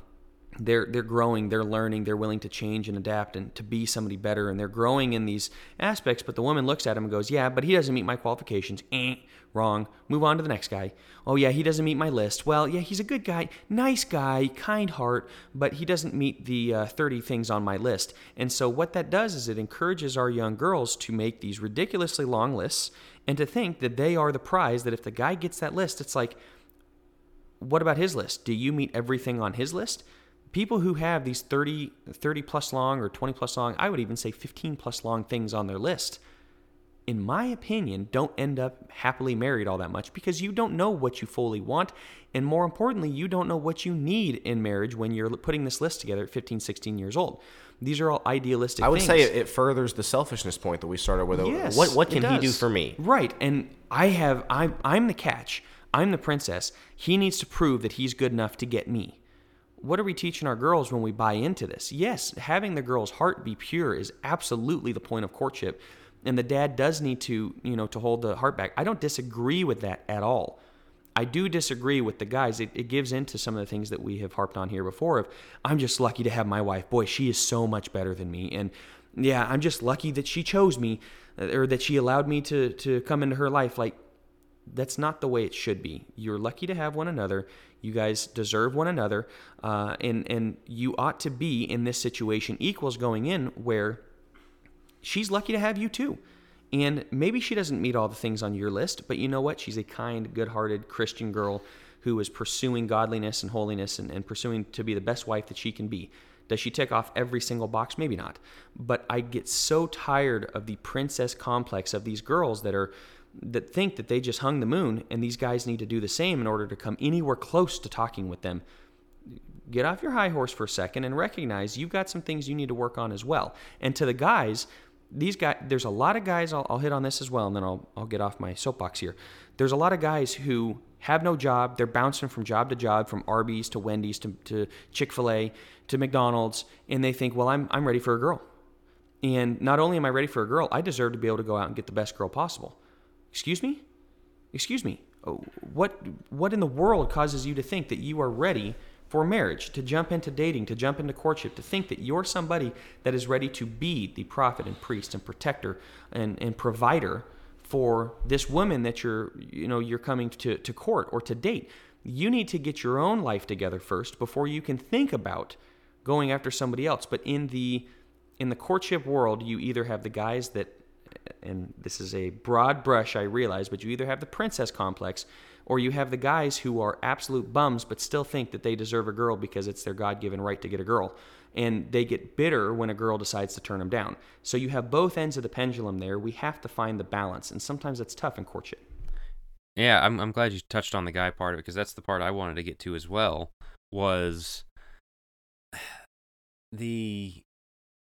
they're they're growing, they're learning, they're willing to change and adapt and to be somebody better, and they're growing in these aspects. But the woman looks at him and goes, "Yeah, but he doesn't meet my qualifications. Eh, wrong. Move on to the next guy. Oh yeah, he doesn't meet my list. Well, yeah, he's a good guy, nice guy, kind heart, but he doesn't meet the uh, 30 things on my list. And so what that does is it encourages our young girls to make these ridiculously long lists and to think that they are the prize. That if the guy gets that list, it's like, what about his list? Do you meet everything on his list? People who have these 30, 30 plus long or 20 plus long, I would even say 15 plus long things on their list, in my opinion, don't end up happily married all that much because you don't know what you fully want. And more importantly, you don't know what you need in marriage when you're putting this list together at 15, 16 years old. These are all idealistic I would things. say it furthers the selfishness point that we started with. Yes, what what can he do for me? Right. And I have I'm I'm the catch. I'm the princess. He needs to prove that he's good enough to get me. What are we teaching our girls when we buy into this? Yes, having the girl's heart be pure is absolutely the point of courtship. And the dad does need to, you know, to hold the heart back. I don't disagree with that at all. I do disagree with the guys. It, it gives into some of the things that we have harped on here before of I'm just lucky to have my wife. Boy, she is so much better than me. And yeah, I'm just lucky that she chose me uh, or that she allowed me to to come into her life. Like that's not the way it should be. You're lucky to have one another. You guys deserve one another, uh, and and you ought to be in this situation equals going in where she's lucky to have you too. And maybe she doesn't meet all the things on your list, but you know what? She's a kind, good-hearted Christian girl who is pursuing godliness and holiness and, and pursuing to be the best wife that she can be. Does she tick off every single box? Maybe not. But I get so tired of the princess complex of these girls that are that think that they just hung the moon and these guys need to do the same in order to come anywhere close to talking with them. Get off your high horse for a second and recognize you've got some things you need to work on as well. And to the guys, these guys, there's a lot of guys, I'll, I'll hit on this as well, and then I'll, I'll get off my soapbox here. There's a lot of guys who have no job. They're bouncing from job to job, from Arby's to Wendy's to, to Chick fil A to McDonald's, and they think, well, I'm, I'm ready for a girl. And not only am I ready for a girl, I deserve to be able to go out and get the best girl possible. Excuse me? Excuse me. Oh, What what in the world causes you to think that you are ready for marriage, to jump into dating, to jump into courtship, to think that you're somebody that is ready to be the prophet and priest and protector and, and provider for this woman that you're you know you're coming to, to court or to date. You need to get your own life together first before you can think about going after somebody else. But in the in the courtship world, you either have the guys that and this is a broad brush, I realize, but you either have the princess complex or you have the guys who are absolute bums but still think that they deserve a girl because it's their God given right to get a girl. And they get bitter when a girl decides to turn them down. So you have both ends of the pendulum there. We have to find the balance. And sometimes that's tough in courtship. Yeah, I'm I'm glad you touched on the guy part of it because that's the part I wanted to get to as well. Was *sighs* the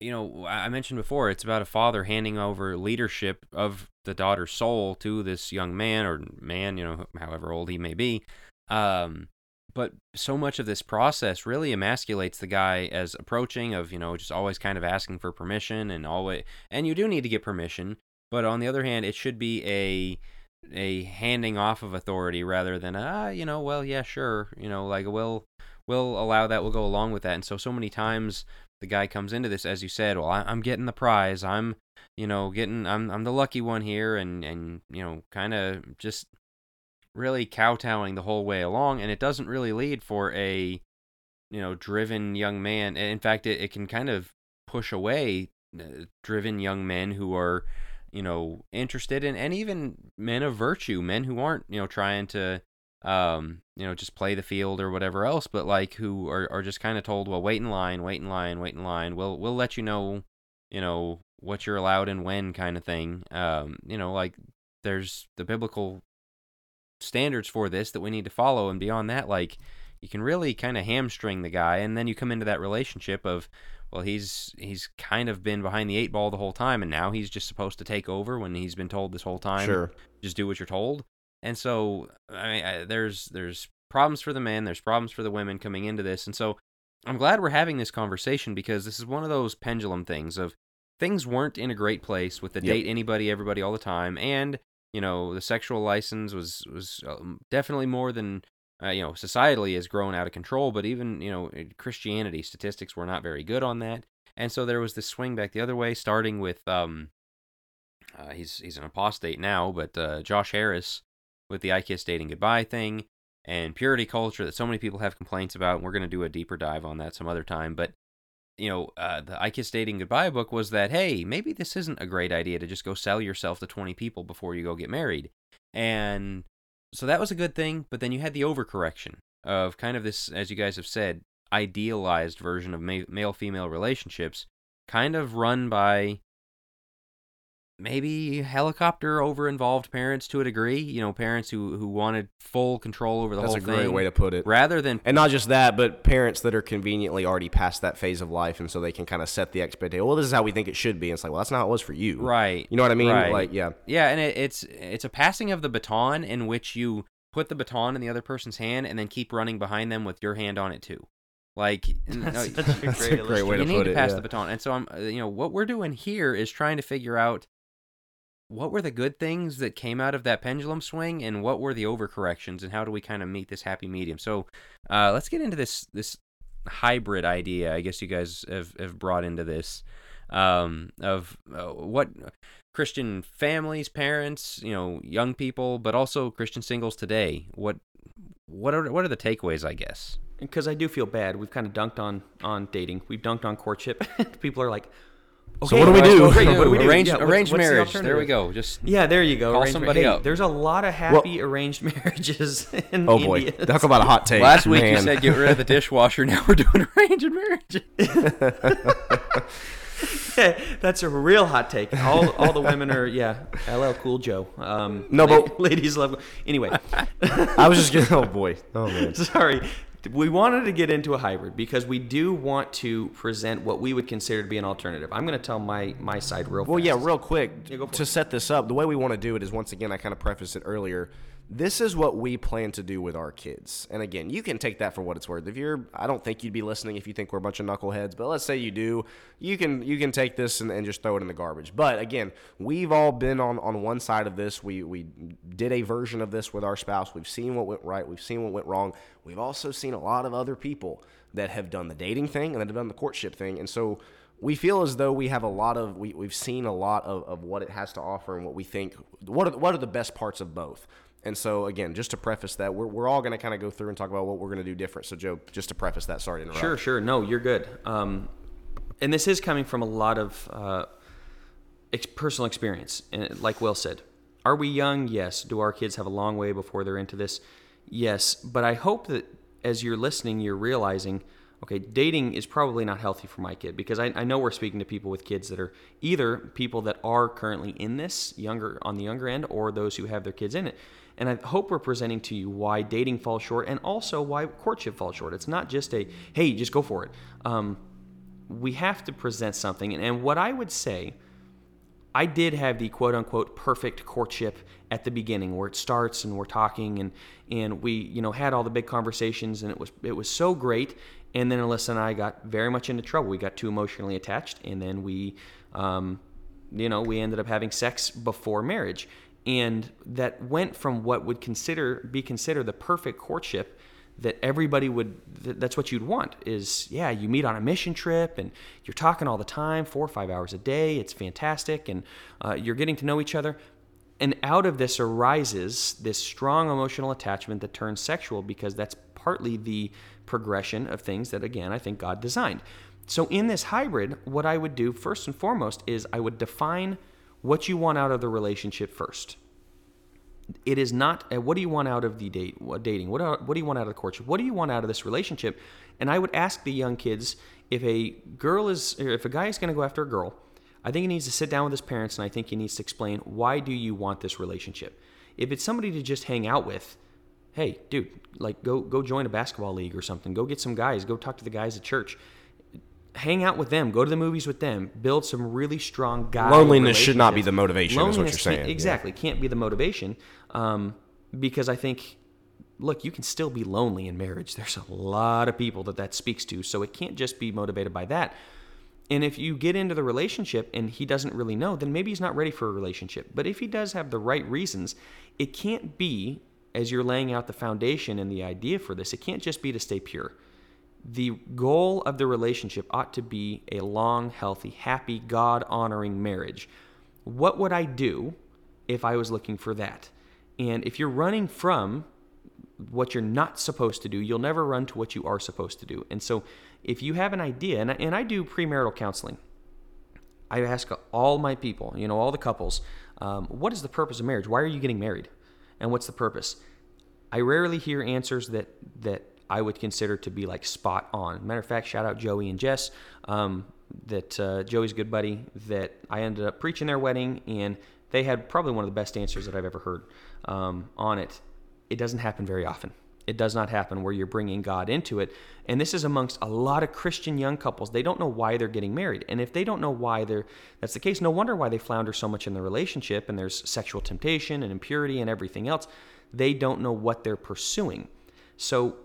you know I mentioned before it's about a father handing over leadership of the daughter's soul to this young man or man, you know, however old he may be. Um, but so much of this process really emasculates the guy as approaching of you know just always kind of asking for permission and always and you do need to get permission but on the other hand it should be a a handing off of authority rather than ah you know well yeah sure you know like we'll we'll allow that we'll go along with that and so so many times the guy comes into this as you said well I, i'm getting the prize. I'm you know getting i'm i'm the lucky one here and and you know kind of just really kowtowing the whole way along and it doesn't really lead for a you know driven young man. In fact it, it can kind of push away uh, driven young men who are you know interested in and even men of virtue men who aren't you know trying to um you know just play the field or whatever else but like who are, are just kind of told well wait in line wait in line wait in line. We'll we'll let you know you know what you're allowed and when kind of thing. Um you know like there's the biblical standards for this that we need to follow and beyond that like you can really kind of hamstring the guy and then you come into that relationship of well he's he's kind of been behind the eight ball the whole time and now he's just supposed to take over when he's been told this whole time Sure. just do what you're told and so i mean I, there's there's problems for the men, there's problems for the women coming into this. And so I'm glad we're having this conversation because this is one of those pendulum things of things weren't in a great place with the Yep. date anybody, everybody all the time. And, you know, the sexual license was, was um, definitely more than, uh, you know, societally has grown out of control. But even, you know, Christianity statistics were not very good on that. And so there was this swing back the other way, starting with, um, uh, he's he's an apostate now, but uh, Josh Harris with the I Kiss Dating Goodbye thing and purity culture that so many people have complaints about. And we're going to do a deeper dive on that some other time. But you know, uh, the I Kiss Dating Goodbye book was that hey, maybe this isn't a great idea to just go sell yourself to twenty people before you go get married, and so that was a good thing. But then you had the overcorrection of kind of this, as you guys have said, idealized version of ma- male female relationships, kind of run by maybe helicopter over involved parents to a degree. You know, parents who who wanted full control over the That's whole a great thing, way to put it. rather than And not just that, but parents that are conveniently already past that phase of life, and so they can kind of set the expectation. Well, this is how we think it should be. And it's like, well, that's not how it was for you, right. You know what I mean? Right. Like, yeah, Yeah, and it, it's it's a passing of the baton in which you put the baton in the other person's hand and then keep running behind them with your hand on it too. Like *laughs* no, That's such a That's *laughs* great, a great way you to need to it, pass yeah. the baton. And so I'm uh, you know what we're doing here is trying to figure out what were the good things that came out of that pendulum swing and what were the overcorrections and how do we kind of meet this happy medium. So uh, let's get into this this hybrid idea. I guess you guys have have brought into this um, of uh, what Christian families, parents, you know, young people, but also Christian singles today. What what are what are the takeaways? I guess. because I do feel bad. We've kind of dunked on on dating. We've dunked on courtship. *laughs* People are like, So what do we okay, do? great, *laughs* what do we do? Arranged, Yeah, what's- arranged what's the marriage. There we go. Just Yeah, there you go. Call Arranged somebody hey, up. There's a lot of happy arranged *laughs* marriages in Oh boy, India. talk about a hot take. last week you said get rid of the *laughs* dishwasher. Now we're doing arranged marriage. That's a real hot take. All all the women are yeah. LL Cool Joe. Um, No, but- ladies love. Anyway, I was just getting. Oh boy. Oh man. sorry. We wanted to get into a hybrid because we do want to present what we would consider to be an alternative. I'm going to tell my my side real Well, fast. yeah, real quick Yeah, to it. set this up, the way we want to do it is once again, I kind of prefaced it earlier. This is what we plan to do with our kids. And again, you can take that for what it's worth. If you're, I don't think you'd be listening if you think we're a bunch of knuckleheads, but let's say you do, you can you can take this and, and just throw it in the garbage. But again, we've all been on, on one side of this. We we did a version of this with our spouse. We've seen what went right. We've seen what went wrong. We've also seen a lot of other people that have done the dating thing and that have done the courtship thing. And so we feel as though we have a lot of we, we've seen a lot of, of what it has to offer and what we think what are, what are the best parts of both and so again just to preface that we're, we're all going to kind of go through and talk about what we're going to do different so joe just to preface that sorry to interrupt Sure, sure. No, you're good. Um, and this is coming from a lot of uh, ex- personal experience. And like Will said, are we young? Yes. Do our kids have a long way before they're into this? Yes. But I hope that as you're listening, you're realizing, okay, dating is probably not healthy for my kid because I, I know we're speaking to people with kids that are either people that are currently in this younger on the younger end or those who have their kids in it. And I hope we're presenting to you why dating falls short and also why courtship falls short. It's not just a, hey, just go for it. Um, we have to present something. And, and what I would say, I did have the quote unquote perfect courtship at the beginning where it starts and we're talking and, and we, you know, had all the big conversations and it was, it was so great. And then Alyssa and I got very much into trouble. We got too emotionally attached and then we, um, you know, we ended up having sex before marriage. And that went from what would consider be considered the perfect courtship that everybody would th- that's what you'd want is yeah you meet on a mission trip and you're talking all the time four or five hours a day it's fantastic and uh, you're getting to know each other. And out of this arises this strong emotional attachment that turns sexual because that's partly the progression of things that again i think god designed. So in this hybrid what i would do first and foremost is i would define what you want out of the relationship first. It is not uh, what do you want out of the date what dating? What, are, what do you want out of the courtship? What do you want out of this relationship? And i would ask the young kids if a girl is if a guy is going to go after a girl i think he needs to sit down with his parents and i think he needs to explain why do you want this relationship? If it's somebody to just hang out with hey dude like go go join a basketball league or something. Go get some guys. Go talk to the guys at church hang out with them, go to the movies with them, build some really strong guy. Loneliness should not be the motivation, is what you're Loneliness saying, yeah. Exactly, can't be the motivation, um, because I think look, you can still be lonely in marriage. There's a lot of people that that speaks to. So it can't just be motivated by that. And if you get into the relationship and he doesn't really know, then maybe he's not ready for a relationship. But if he does have the right reasons, it can't be, as you're laying out the foundation and the idea for this, it can't just be to stay pure. The goal of the relationship ought to be a long, healthy, happy, God honoring marriage. What would I do if I was looking for that? And if you're running from what you're not supposed to do, you'll never run to what you are supposed to do. And so, if you have an idea, and I, and I do premarital counseling, I ask all my people, you know, all the couples, um, what is the purpose of marriage? Why are you getting married? And what's the purpose? I rarely hear answers that that I would consider to be like spot on. Matter of fact, shout out Joey and Jess. Um, that uh, Joey's good buddy. That I ended up preaching their wedding, and they had probably one of the best answers that I've ever heard um, on it. It doesn't happen very often. It does not happen where you're bringing God into it. And this is amongst a lot of Christian young couples. They don't know why they're getting married. And if they don't know why they're that's the case, no wonder why they flounder so much in the relationship and there's sexual temptation and impurity and everything else. They don't know what they're pursuing. So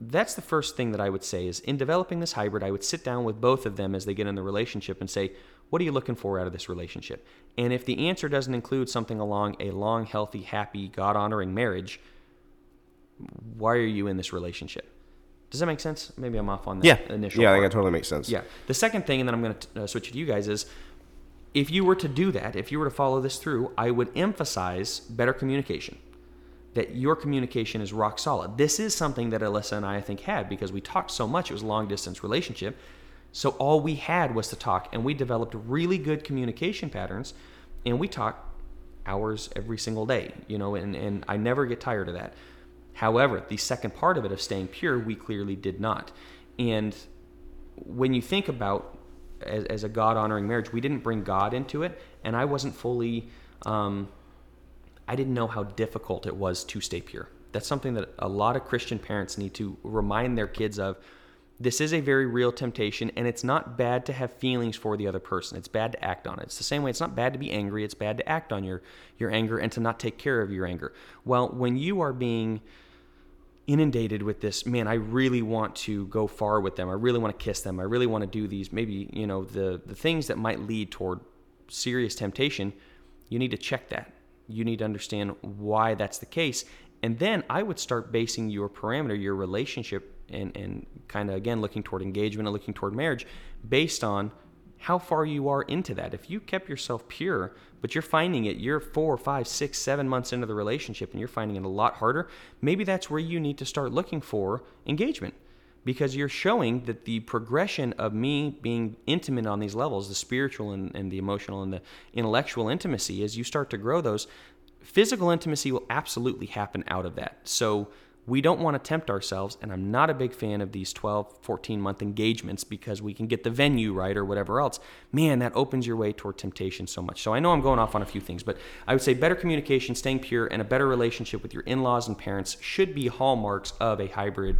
that's the first thing that I would say is in developing this hybrid, I would sit down with both of them as they get in the relationship and say, what are you looking for out of this relationship? And if the answer doesn't include something along a long, healthy, happy, God honoring marriage, why are you in this relationship? Does that make sense? Maybe I'm off on that yeah. initial. Yeah, I think that totally makes sense. Yeah. The second thing, and then I'm going to uh, switch it to you guys, is if you were to do that, if you were to follow this through, I would emphasize better communication. That your communication is rock solid. This is something that Alyssa and I, I think, had because we talked so much. It was a long distance relationship. So all we had was to talk, and we developed really good communication patterns, and we talk hours every single day, you know, and, and I never get tired of that. However, the second part of it of staying pure, we clearly did not. And when you think about as, as a God honoring marriage, we didn't bring God into it, and I wasn't fully, um, I didn't know how difficult it was to stay pure. That's something that a lot of Christian parents need to remind their kids of. This is a very real temptation, and it's not bad to have feelings for the other person. It's bad to act on it. It's the same way it's not bad to be angry, it's bad to act on your, your anger and to not take care of your anger. Well, when you are being inundated with this man i really want to go far with them i really want to kiss them i really want to do these maybe you know the the things that might lead toward serious temptation you need to check that you need to understand why that's the case and then i would start basing your parameter your relationship and and kind of again looking toward engagement and looking toward marriage based on how far you are into that. If you kept yourself pure, but you're finding it, you're four, five, six, seven months into the relationship and you're finding it a lot harder, maybe that's where you need to start looking for engagement because you're showing that the progression of me being intimate on these levels, the spiritual and, and the emotional and the intellectual intimacy, as you start to grow those, physical intimacy will absolutely happen out of that. So, we don't want to tempt ourselves and i'm not a big fan of these 12 14 month engagements because we can get the venue right or whatever else man that opens your way toward temptation so much so i know i'm going off on a few things but i would say better communication staying pure and a better relationship with your in-laws and parents should be hallmarks of a hybrid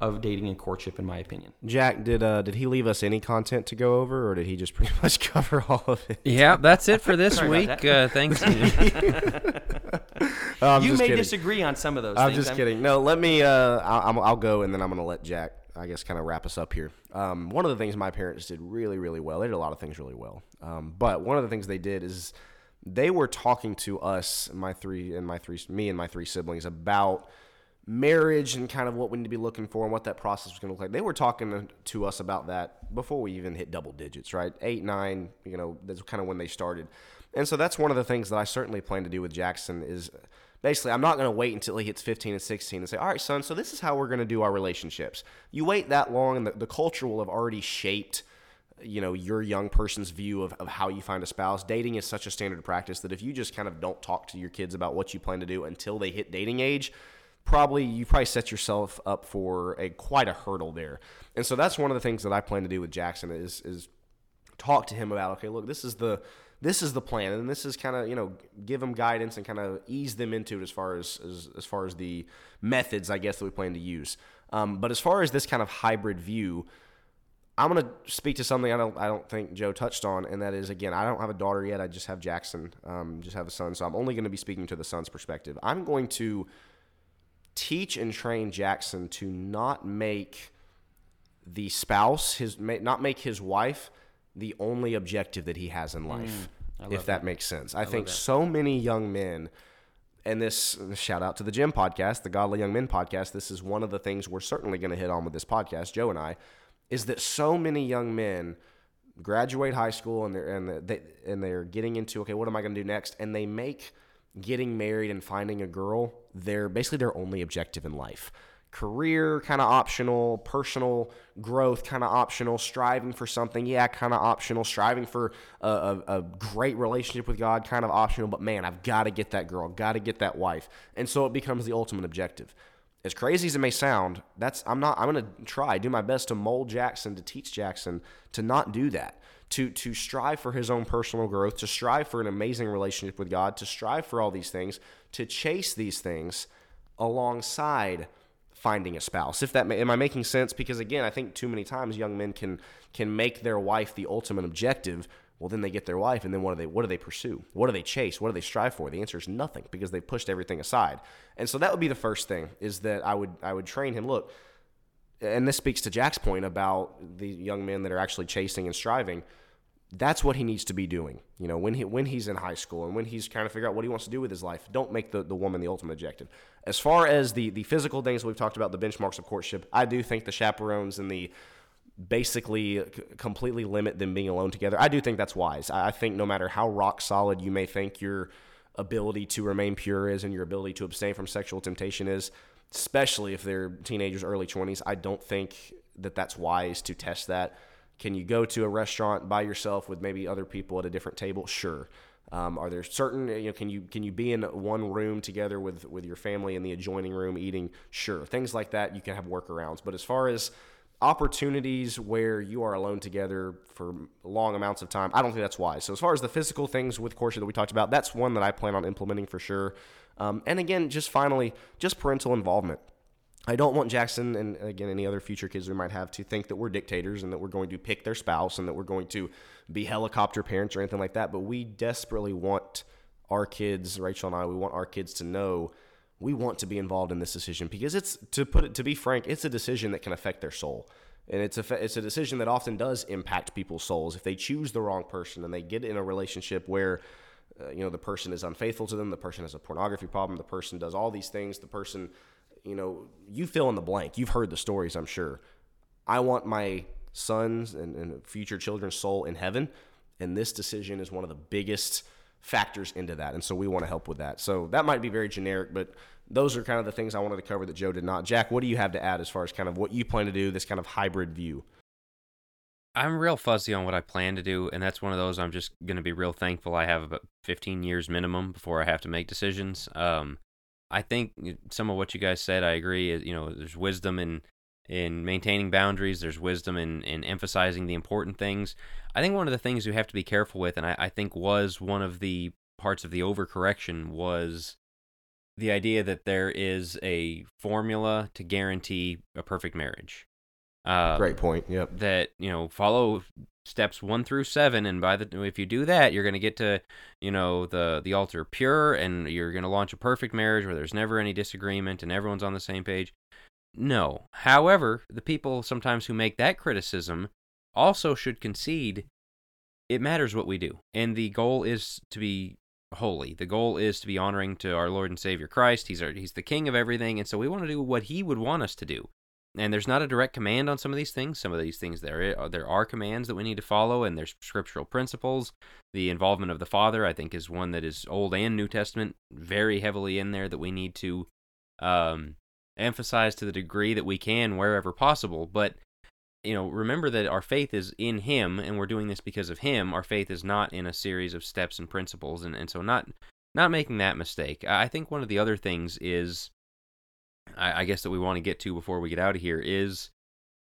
of dating and courtship, in my opinion. Jack, did uh, did he leave us any content to go over, or did he just *laughs* pretty much cover all of it? Yeah, that's it for this *laughs* week. Uh, thanks. *laughs* Oh, you may kidding. disagree on some of those I'm things. just kidding. No, let me. Uh, I'll, I'll go, and then I'm going to let Jack. I guess kind of wrap us up here. Um, one of the things my parents did really, really well. They did a lot of things really well. Um, but one of the things they did is they were talking to us, my three and my three, me and my three siblings about marriage and kind of what we need to be looking for and what that process was going to look like. They were talking to, us about that before we even hit double digits, right? Eight, nine, you know, that's kind of when they started. And so that's one of the things that I certainly plan to do with Jackson is basically I'm not going to wait until he hits 15 and 16 and say, all right, son, so this is how we're going to do our relationships. You wait that long and the, the culture will have already shaped you know your young person's view of, of how you find a spouse dating is such a standard practice that if you just kind of don't talk to your kids about what you plan to do until they hit dating age probably you probably set yourself up for a quite a hurdle there and so that's one of the things that i plan to do with jackson is is talk to him about okay look this is the this is the plan and this is kind of you know give them guidance and kind of ease them into it as far as, as as far as the methods i guess that we plan to use um, but as far as this kind of hybrid view I'm going to speak to something I don't I don't think Joe touched on, and that is again I don't have a daughter yet. I just have Jackson, um, just have a son, so I'm only going to be speaking to the son's perspective. I'm going to teach and train Jackson to not make the spouse his not make his wife the only objective that he has in life. Mm, if that, makes sense. I, think so many young men and this shout out to the Gym podcast, the Godly Young Men podcast. This is one of the things we're certainly going to hit on with this podcast, Joe and I, is that so many young men graduate high school and they're and they and they're getting into okay, what am I going to do next? And they make getting married and finding a girl their basically their only objective in life career kind of optional, personal growth kind of optional, striving for something, yeah, kind of optional, striving for a, a, a, great relationship with God, kind of optional, but man, I've got to get that girl, got to get that wife. And so it becomes the ultimate objective. As crazy as it may sound, that's I'm not I'm going to try, do my best to mold Jackson, to teach Jackson to not do that. To, to strive for his own personal growth, to strive for an amazing relationship with God, to strive for all these things, to chase these things alongside finding a spouse. If that am I making sense? Because again, I think too many times young men can can make their wife the ultimate objective. Well, then they get their wife, and then what do they what do they pursue? What do they chase? What do they strive for? The answer is nothing because they've pushed everything aside. And so that would be the first thing is that I would I would train him. Look, and this speaks to Jack's point about the young men that are actually chasing and striving that's what he needs to be doing. You know, when he when he's in high school and when he's trying to figure out what he wants to do with his life, don't make the, the woman the ultimate objective. As far as the the physical things we've talked about, the benchmarks of courtship, I do think the chaperones and the basically completely limit them being alone together. I do think that's wise. I think no matter how rock solid you may think your ability to remain pure is and your ability to abstain from sexual temptation is, especially if they're teenagers, early 20s, I don't think that that's wise to test that can you go to a restaurant by yourself with maybe other people at a different table? Sure. Um, are there certain you know can you can you be in one room together with with your family in the adjoining room eating? Sure, things like that you can have workarounds. But as far as opportunities where you are alone together for long amounts of time, I don't think that's wise. So as far as the physical things with courtship that we talked about, that's one that I plan on implementing for sure. Um, and again, just finally, just parental involvement. I don't want Jackson and again any other future kids we might have to think that we're dictators and that we're going to pick their spouse and that we're going to be helicopter parents or anything like that. But we desperately want our kids, Rachel and I, we want our kids to know we want to be involved in this decision because it's to put it to be frank, it's a decision that can affect their soul. And it's a it's a decision that often does impact people's souls if they choose the wrong person and they get in a relationship where uh, you know the person is unfaithful to them, the person has a pornography problem, the person does all these things, the person you know, you fill in the blank. You've heard the stories, I'm sure. I want my sons and, and future children's soul in heaven, and this decision is one of the biggest factors into that. And so we want to help with that. So that might be very generic, but those are kind of the things I wanted to cover that Joe did not. Jack, what do you have to add as far as kind of what you plan to do, this kind of hybrid view? I'm real fuzzy on what I plan to do, and that's one of those I'm just going to be real thankful I have about 15 years minimum before I have to make decisions. Um, I think some of what you guys said, I agree. You know, there's wisdom in in maintaining boundaries. There's wisdom in in emphasizing the important things. I think one of the things you have to be careful with, and I, I think was one of the parts of the overcorrection, was the idea that there is a formula to guarantee a perfect marriage. Uh, Great point. Yep. That you know, follow steps one through seven, and by the if you do that, you're going to get to you know the the altar pure, and you're going to launch a perfect marriage where there's never any disagreement and everyone's on the same page. No. However, the people sometimes who make that criticism also should concede it matters what we do, and the goal is to be holy. The goal is to be honoring to our Lord and Savior Christ. He's our, he's the King of everything, and so we want to do what He would want us to do and there's not a direct command on some of these things. Some of these things there are, there are commands that we need to follow, and there's scriptural principles. The involvement of the Father, I think, is one that is Old and New Testament very heavily in there that we need to um, emphasize to the degree that we can wherever possible. But you know, remember that our faith is in Him, and we're doing this because of Him. Our faith is not in a series of steps and principles, and and so not not making that mistake. I think one of the other things is I, I guess that we want to get to before we get out of here is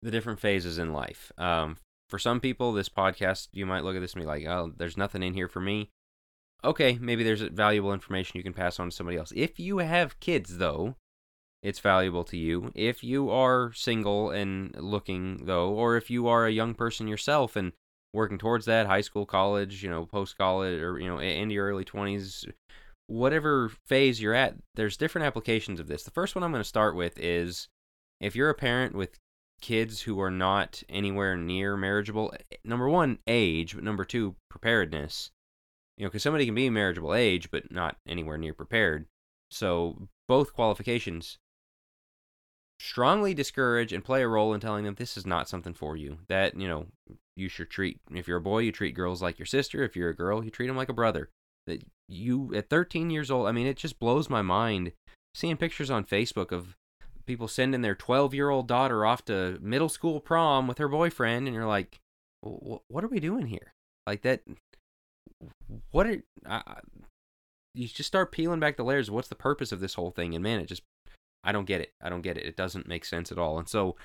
the different phases in life. Um, for some people, this podcast, you might look at this and be like, oh, there's nothing in here for me. Okay, maybe there's valuable information you can pass on to somebody else. If you have kids, though, it's valuable to you. If you are single and looking, though, or if you are a young person yourself and working towards that, high school, college, you know, post college, or, you know, in your early 20s, whatever phase you're at, there's different applications of this. The first one I'm going to start with is if you're a parent with kids who are not anywhere near marriageable, eh, number one, age, but number two, preparedness. You know, because somebody can be marriageable age, but not anywhere near prepared. So both qualifications strongly discourage and play a role in telling them this is not something for you. That, you know, you should treat, if you're a boy, you treat girls like your sister. If you're a girl, you treat them like a brother. That you, at 13 years old, I mean, it just blows my mind seeing pictures on Facebook of people sending their 12 year old daughter off to middle school prom with her boyfriend. And you're like, what are we doing here? Like that, what are, I, you just start peeling back the layers. What's the purpose of this whole thing? And man, it just I don't get it. I don't get it. It doesn't make sense at all. And so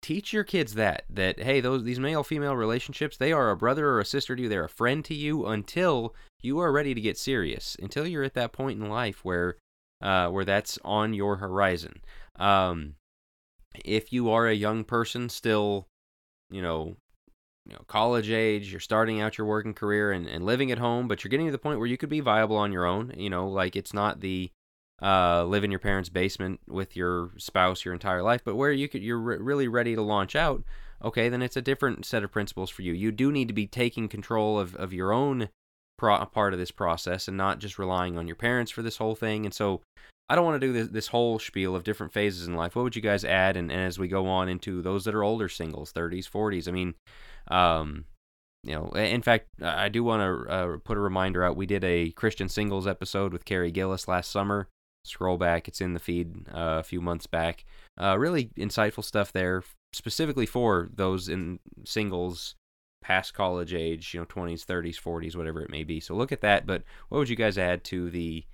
teach your kids that that hey, those these male female relationships, they are a brother or a sister to you. They're a friend to you until you are ready to get serious. Until you're at that point in life where uh, where that's on your horizon. Um, if you are a young person still, you know, you know, college age, you're starting out your working career and, and living at home, but you're getting to the point where you could be viable on your own. You know, like it's not the uh, live in your parents' basement with your spouse your entire life, but where you could you're re- really ready to launch out, okay, then it's a different set of principles for you. You do need to be taking control of, of your own pro- part of this process and not just relying on your parents for this whole thing. And so I don't want to do this, this whole spiel of different phases in life. What would you guys add? And, and as we go on into those that are older singles, 30s, 40s, I mean, um, you know, in fact, I do want to uh, put a reminder out. We did a Christian singles episode with Carrie Gillis last summer scroll back. It's in the feed uh, a few months back. Uh, really insightful stuff there, specifically for those in singles past college age, you know, 20s, 30s, 40s, whatever it may be. So look at that. But what would you guys add to the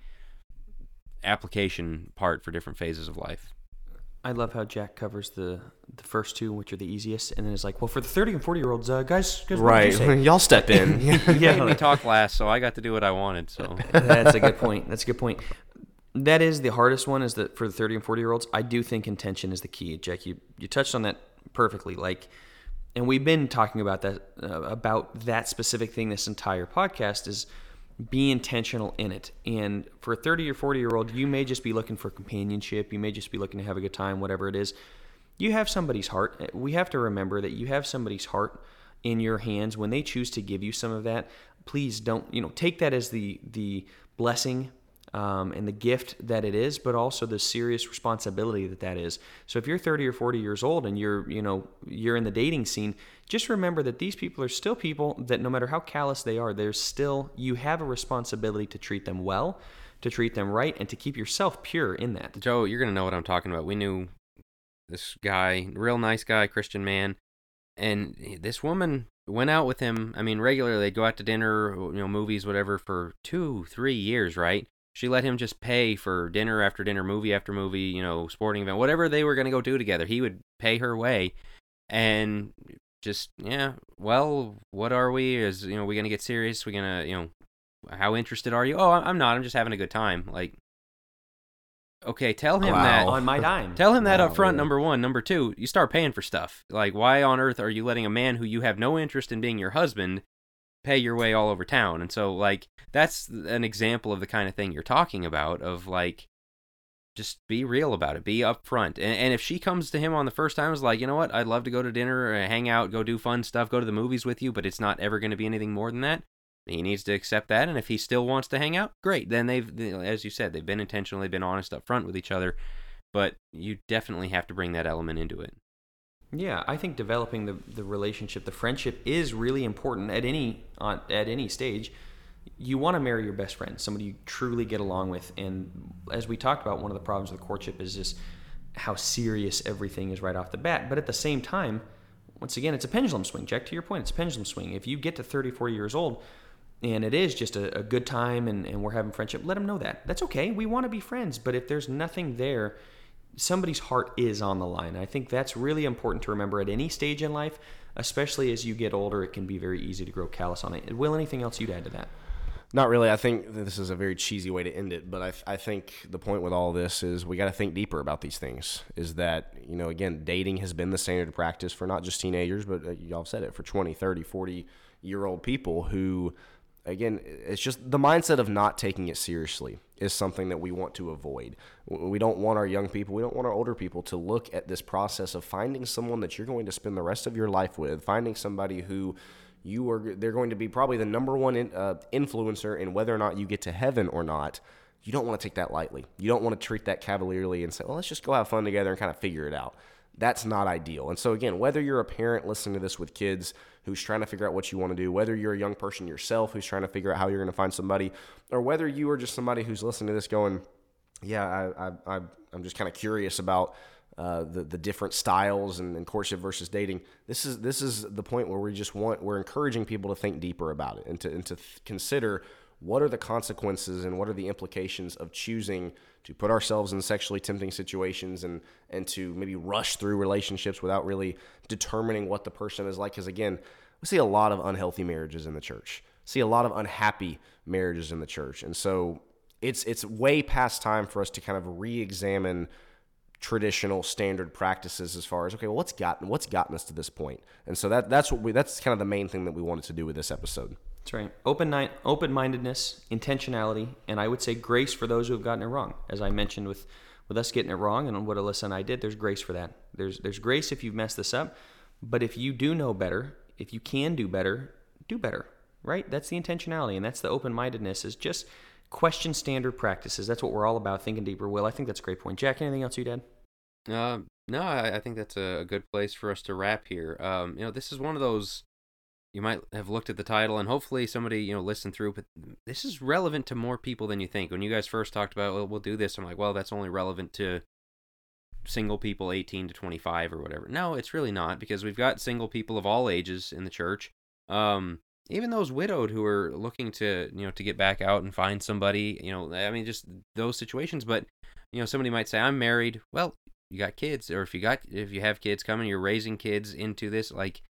application part for different phases of life? I love how Jack covers the the first two, which are the easiest, and then it's like, well, for the thirty and forty year olds, uh, guys, guys, right? You *laughs* all step in. *laughs* yeah, made me talk last, so I got to do what I wanted. So *laughs* that's a good point. That's a good point that is the hardest one is that for the 30 and 40 year olds i do think intention is the key. Jack you, you touched on that perfectly. Like and we've been talking about that uh, about that specific thing this entire podcast is be intentional in it. And for a 30 or 40 year old you may just be looking for companionship. You may just be looking to have a good time whatever it is. You have somebody's heart. We have to remember that you have somebody's heart in your hands. When they choose to give you some of that please don't you know take that as the the blessing um, and the gift that it is, but also the serious responsibility that that is. So if you're 30 or 40 years old and you're, you know, you're in the dating scene, just remember that these people are still people that no matter how callous they are, there's still you have a responsibility to treat them well, to treat them right, and to keep yourself pure in that. Joe, you're gonna know what I'm talking about. We knew this guy, real nice guy, Christian man, and this woman went out with him. I mean, regularly they'd go out to dinner, you know, movies, whatever, for two, three years, right? She let him just pay for dinner after dinner, movie after movie, you know, sporting event, whatever they were going to go do together. He would pay her way. And just, yeah, well, what are we? Is, you know, we going to get serious? we going to, you know, how interested are you? Oh, I'm not. I'm just having a good time. Like, okay, tell him wow. that on my *laughs* dime. Tell him that wow, up front. Number one, number two, you start paying for stuff. Like, why on earth are you letting a man who you have no interest in being your husband pay your way all over town. And so like that's an example of the kind of thing you're talking about of like just be real about it. Be upfront. And, and if she comes to him on the first time, is like, you know what? I'd love to go to dinner, or hang out, go do fun stuff, go to the movies with you, but it's not ever going to be anything more than that. He needs to accept that. And if he still wants to hang out, great. Then they've, as you said, they've been intentional, they've been honest up front with each other. But you definitely have to bring that element into it. Yeah, I think developing the, the relationship, the friendship is really important at any uh, at any stage. You want to marry your best friend, somebody you truly get along with. And as we talked about, one of the problems with courtship is just how serious everything is right off the bat. But at the same time, once again, it's a pendulum swing. Jack, to your point, it's a pendulum swing. If you get to 30, 40 years old and it is just a, a good time and, and we're having friendship, let them know that. That's okay. We want to be friends. But if there's nothing there, somebody's heart is on the line. I think that's really important to remember at any stage in life, especially as you get older. It can be very easy to grow callous on it. Will, anything else you'd add to that? Not really. I think this is a very cheesy way to end it, but I, I think the point with all this is we got to think deeper about these things. Is that, you know, again, dating has been the standard practice for not just teenagers, but uh, y'all said it for 20, 30, 40 year old people who again, it's just the mindset of not taking it seriously is something that we want to avoid. We don't want our young people, we don't want our older people to look at this process of finding someone that you're going to spend the rest of your life with, finding somebody who you are they're going to be probably the number one in, uh, influencer in whether or not you get to heaven or not. You don't want to take that lightly. You don't want to treat that cavalierly and say, "Well, let's just go have fun together and kind of figure it out." That's not ideal. And so again, whether you're a parent listening to this with kids who's trying to figure out what you want to do, whether you're a young person yourself who's trying to figure out how you're going to find somebody, or whether you are just somebody who's listening to this going, "Yeah, I, I, I'm just kind of curious about." Uh, the the different styles and, and, courtship versus dating. This is this is the point where we just want we're encouraging people to think deeper about it and to and to th- consider what are the consequences and what are the implications of choosing to put ourselves in sexually tempting situations and and to maybe rush through relationships without really determining what the person is like? Because again we see a lot of unhealthy marriages in the church. See a lot of unhappy marriages in the church. And so it's it's way past time for us to kind of re-examine traditional standard practices as far as okay well what's gotten what's gotten us to this point? And so that that's what we that's kind of the main thing that we wanted to do with this episode that's right. Open open-mindedness intentionality and i would say grace for those who have gotten it wrong. As i mentioned with with us getting it wrong and what alyssa and i did there's grace for that. There's there's grace if you've messed this up but if you do know better if you can do better do better right? That's the intentionality and that's the open-mindedness is just question standard practices. That's what we're all about thinking deeper. Will i think that's a great point. Jack anything else you'd add uh, no, I, I think that's a, good place for us to wrap here. Um, you know, this is one of those you might have looked at the title and hopefully somebody you know listened through but this is relevant to more people than you think. When you guys first talked about well we'll do this i'm like well that's only relevant to single people 18 to 25 or whatever. No it's really not because we've got single people of all ages in the church. Um, even those widowed who are looking to you know to get back out and find somebody you know i mean just those situations. But you know somebody might say i'm married. Well you got kids or if you got if you have kids coming you're raising kids into this like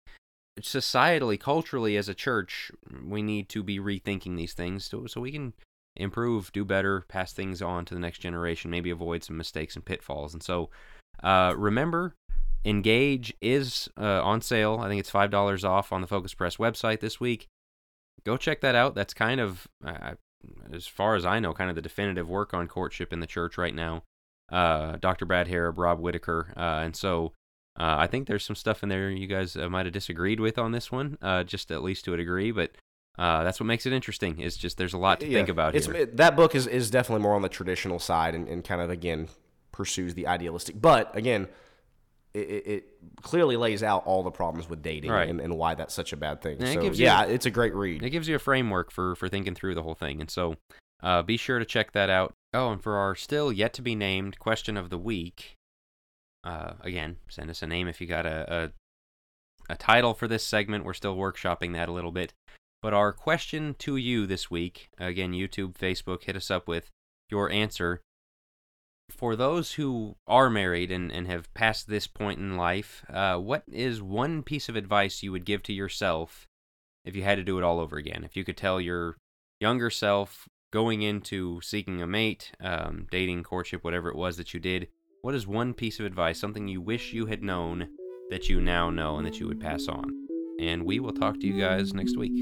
societally culturally as a church we need to be rethinking these things so, so we can improve do better pass things on to the next generation maybe avoid some mistakes and pitfalls. And so uh, remember engage is uh, on sale. I think it's five dollars off on the focus press website this week. Go check that out. That's kind of uh, as far as i know kind of the definitive work on courtship in the church right now. Uh, Dr. Brad Harrub, Rob Whitaker, uh, and so uh, I think there's some stuff in there you guys uh, might have disagreed with on this one, uh, just at least to a degree, but. Uh, that's what makes it interesting. It's just there's a lot to yeah, think about it's, here. It, that book is, is definitely more on the traditional side and, and kind of again pursues the idealistic. But again, it, it, clearly lays out all the problems with dating right. and, and, why that's such a bad thing. So, it yeah, you, it's a great read. It gives you a framework for for thinking through the whole thing, and so uh, be sure to check that out. Oh, and for our still yet to be named question of the week, uh, again, send us a name if you got a, a, a title for this segment. We're still workshopping that a little bit. But our question to you this week, again, YouTube, Facebook, hit us up with your answer. For those who are married and, and have passed this point in life, uh, what is one piece of advice you would give to yourself if you had to do it all over again? If you could tell your younger self going into seeking a mate, um, dating, courtship, whatever it was that you did, what is one piece of advice, something you wish you had known that you now know and that you would pass on? And we will talk to you guys next week.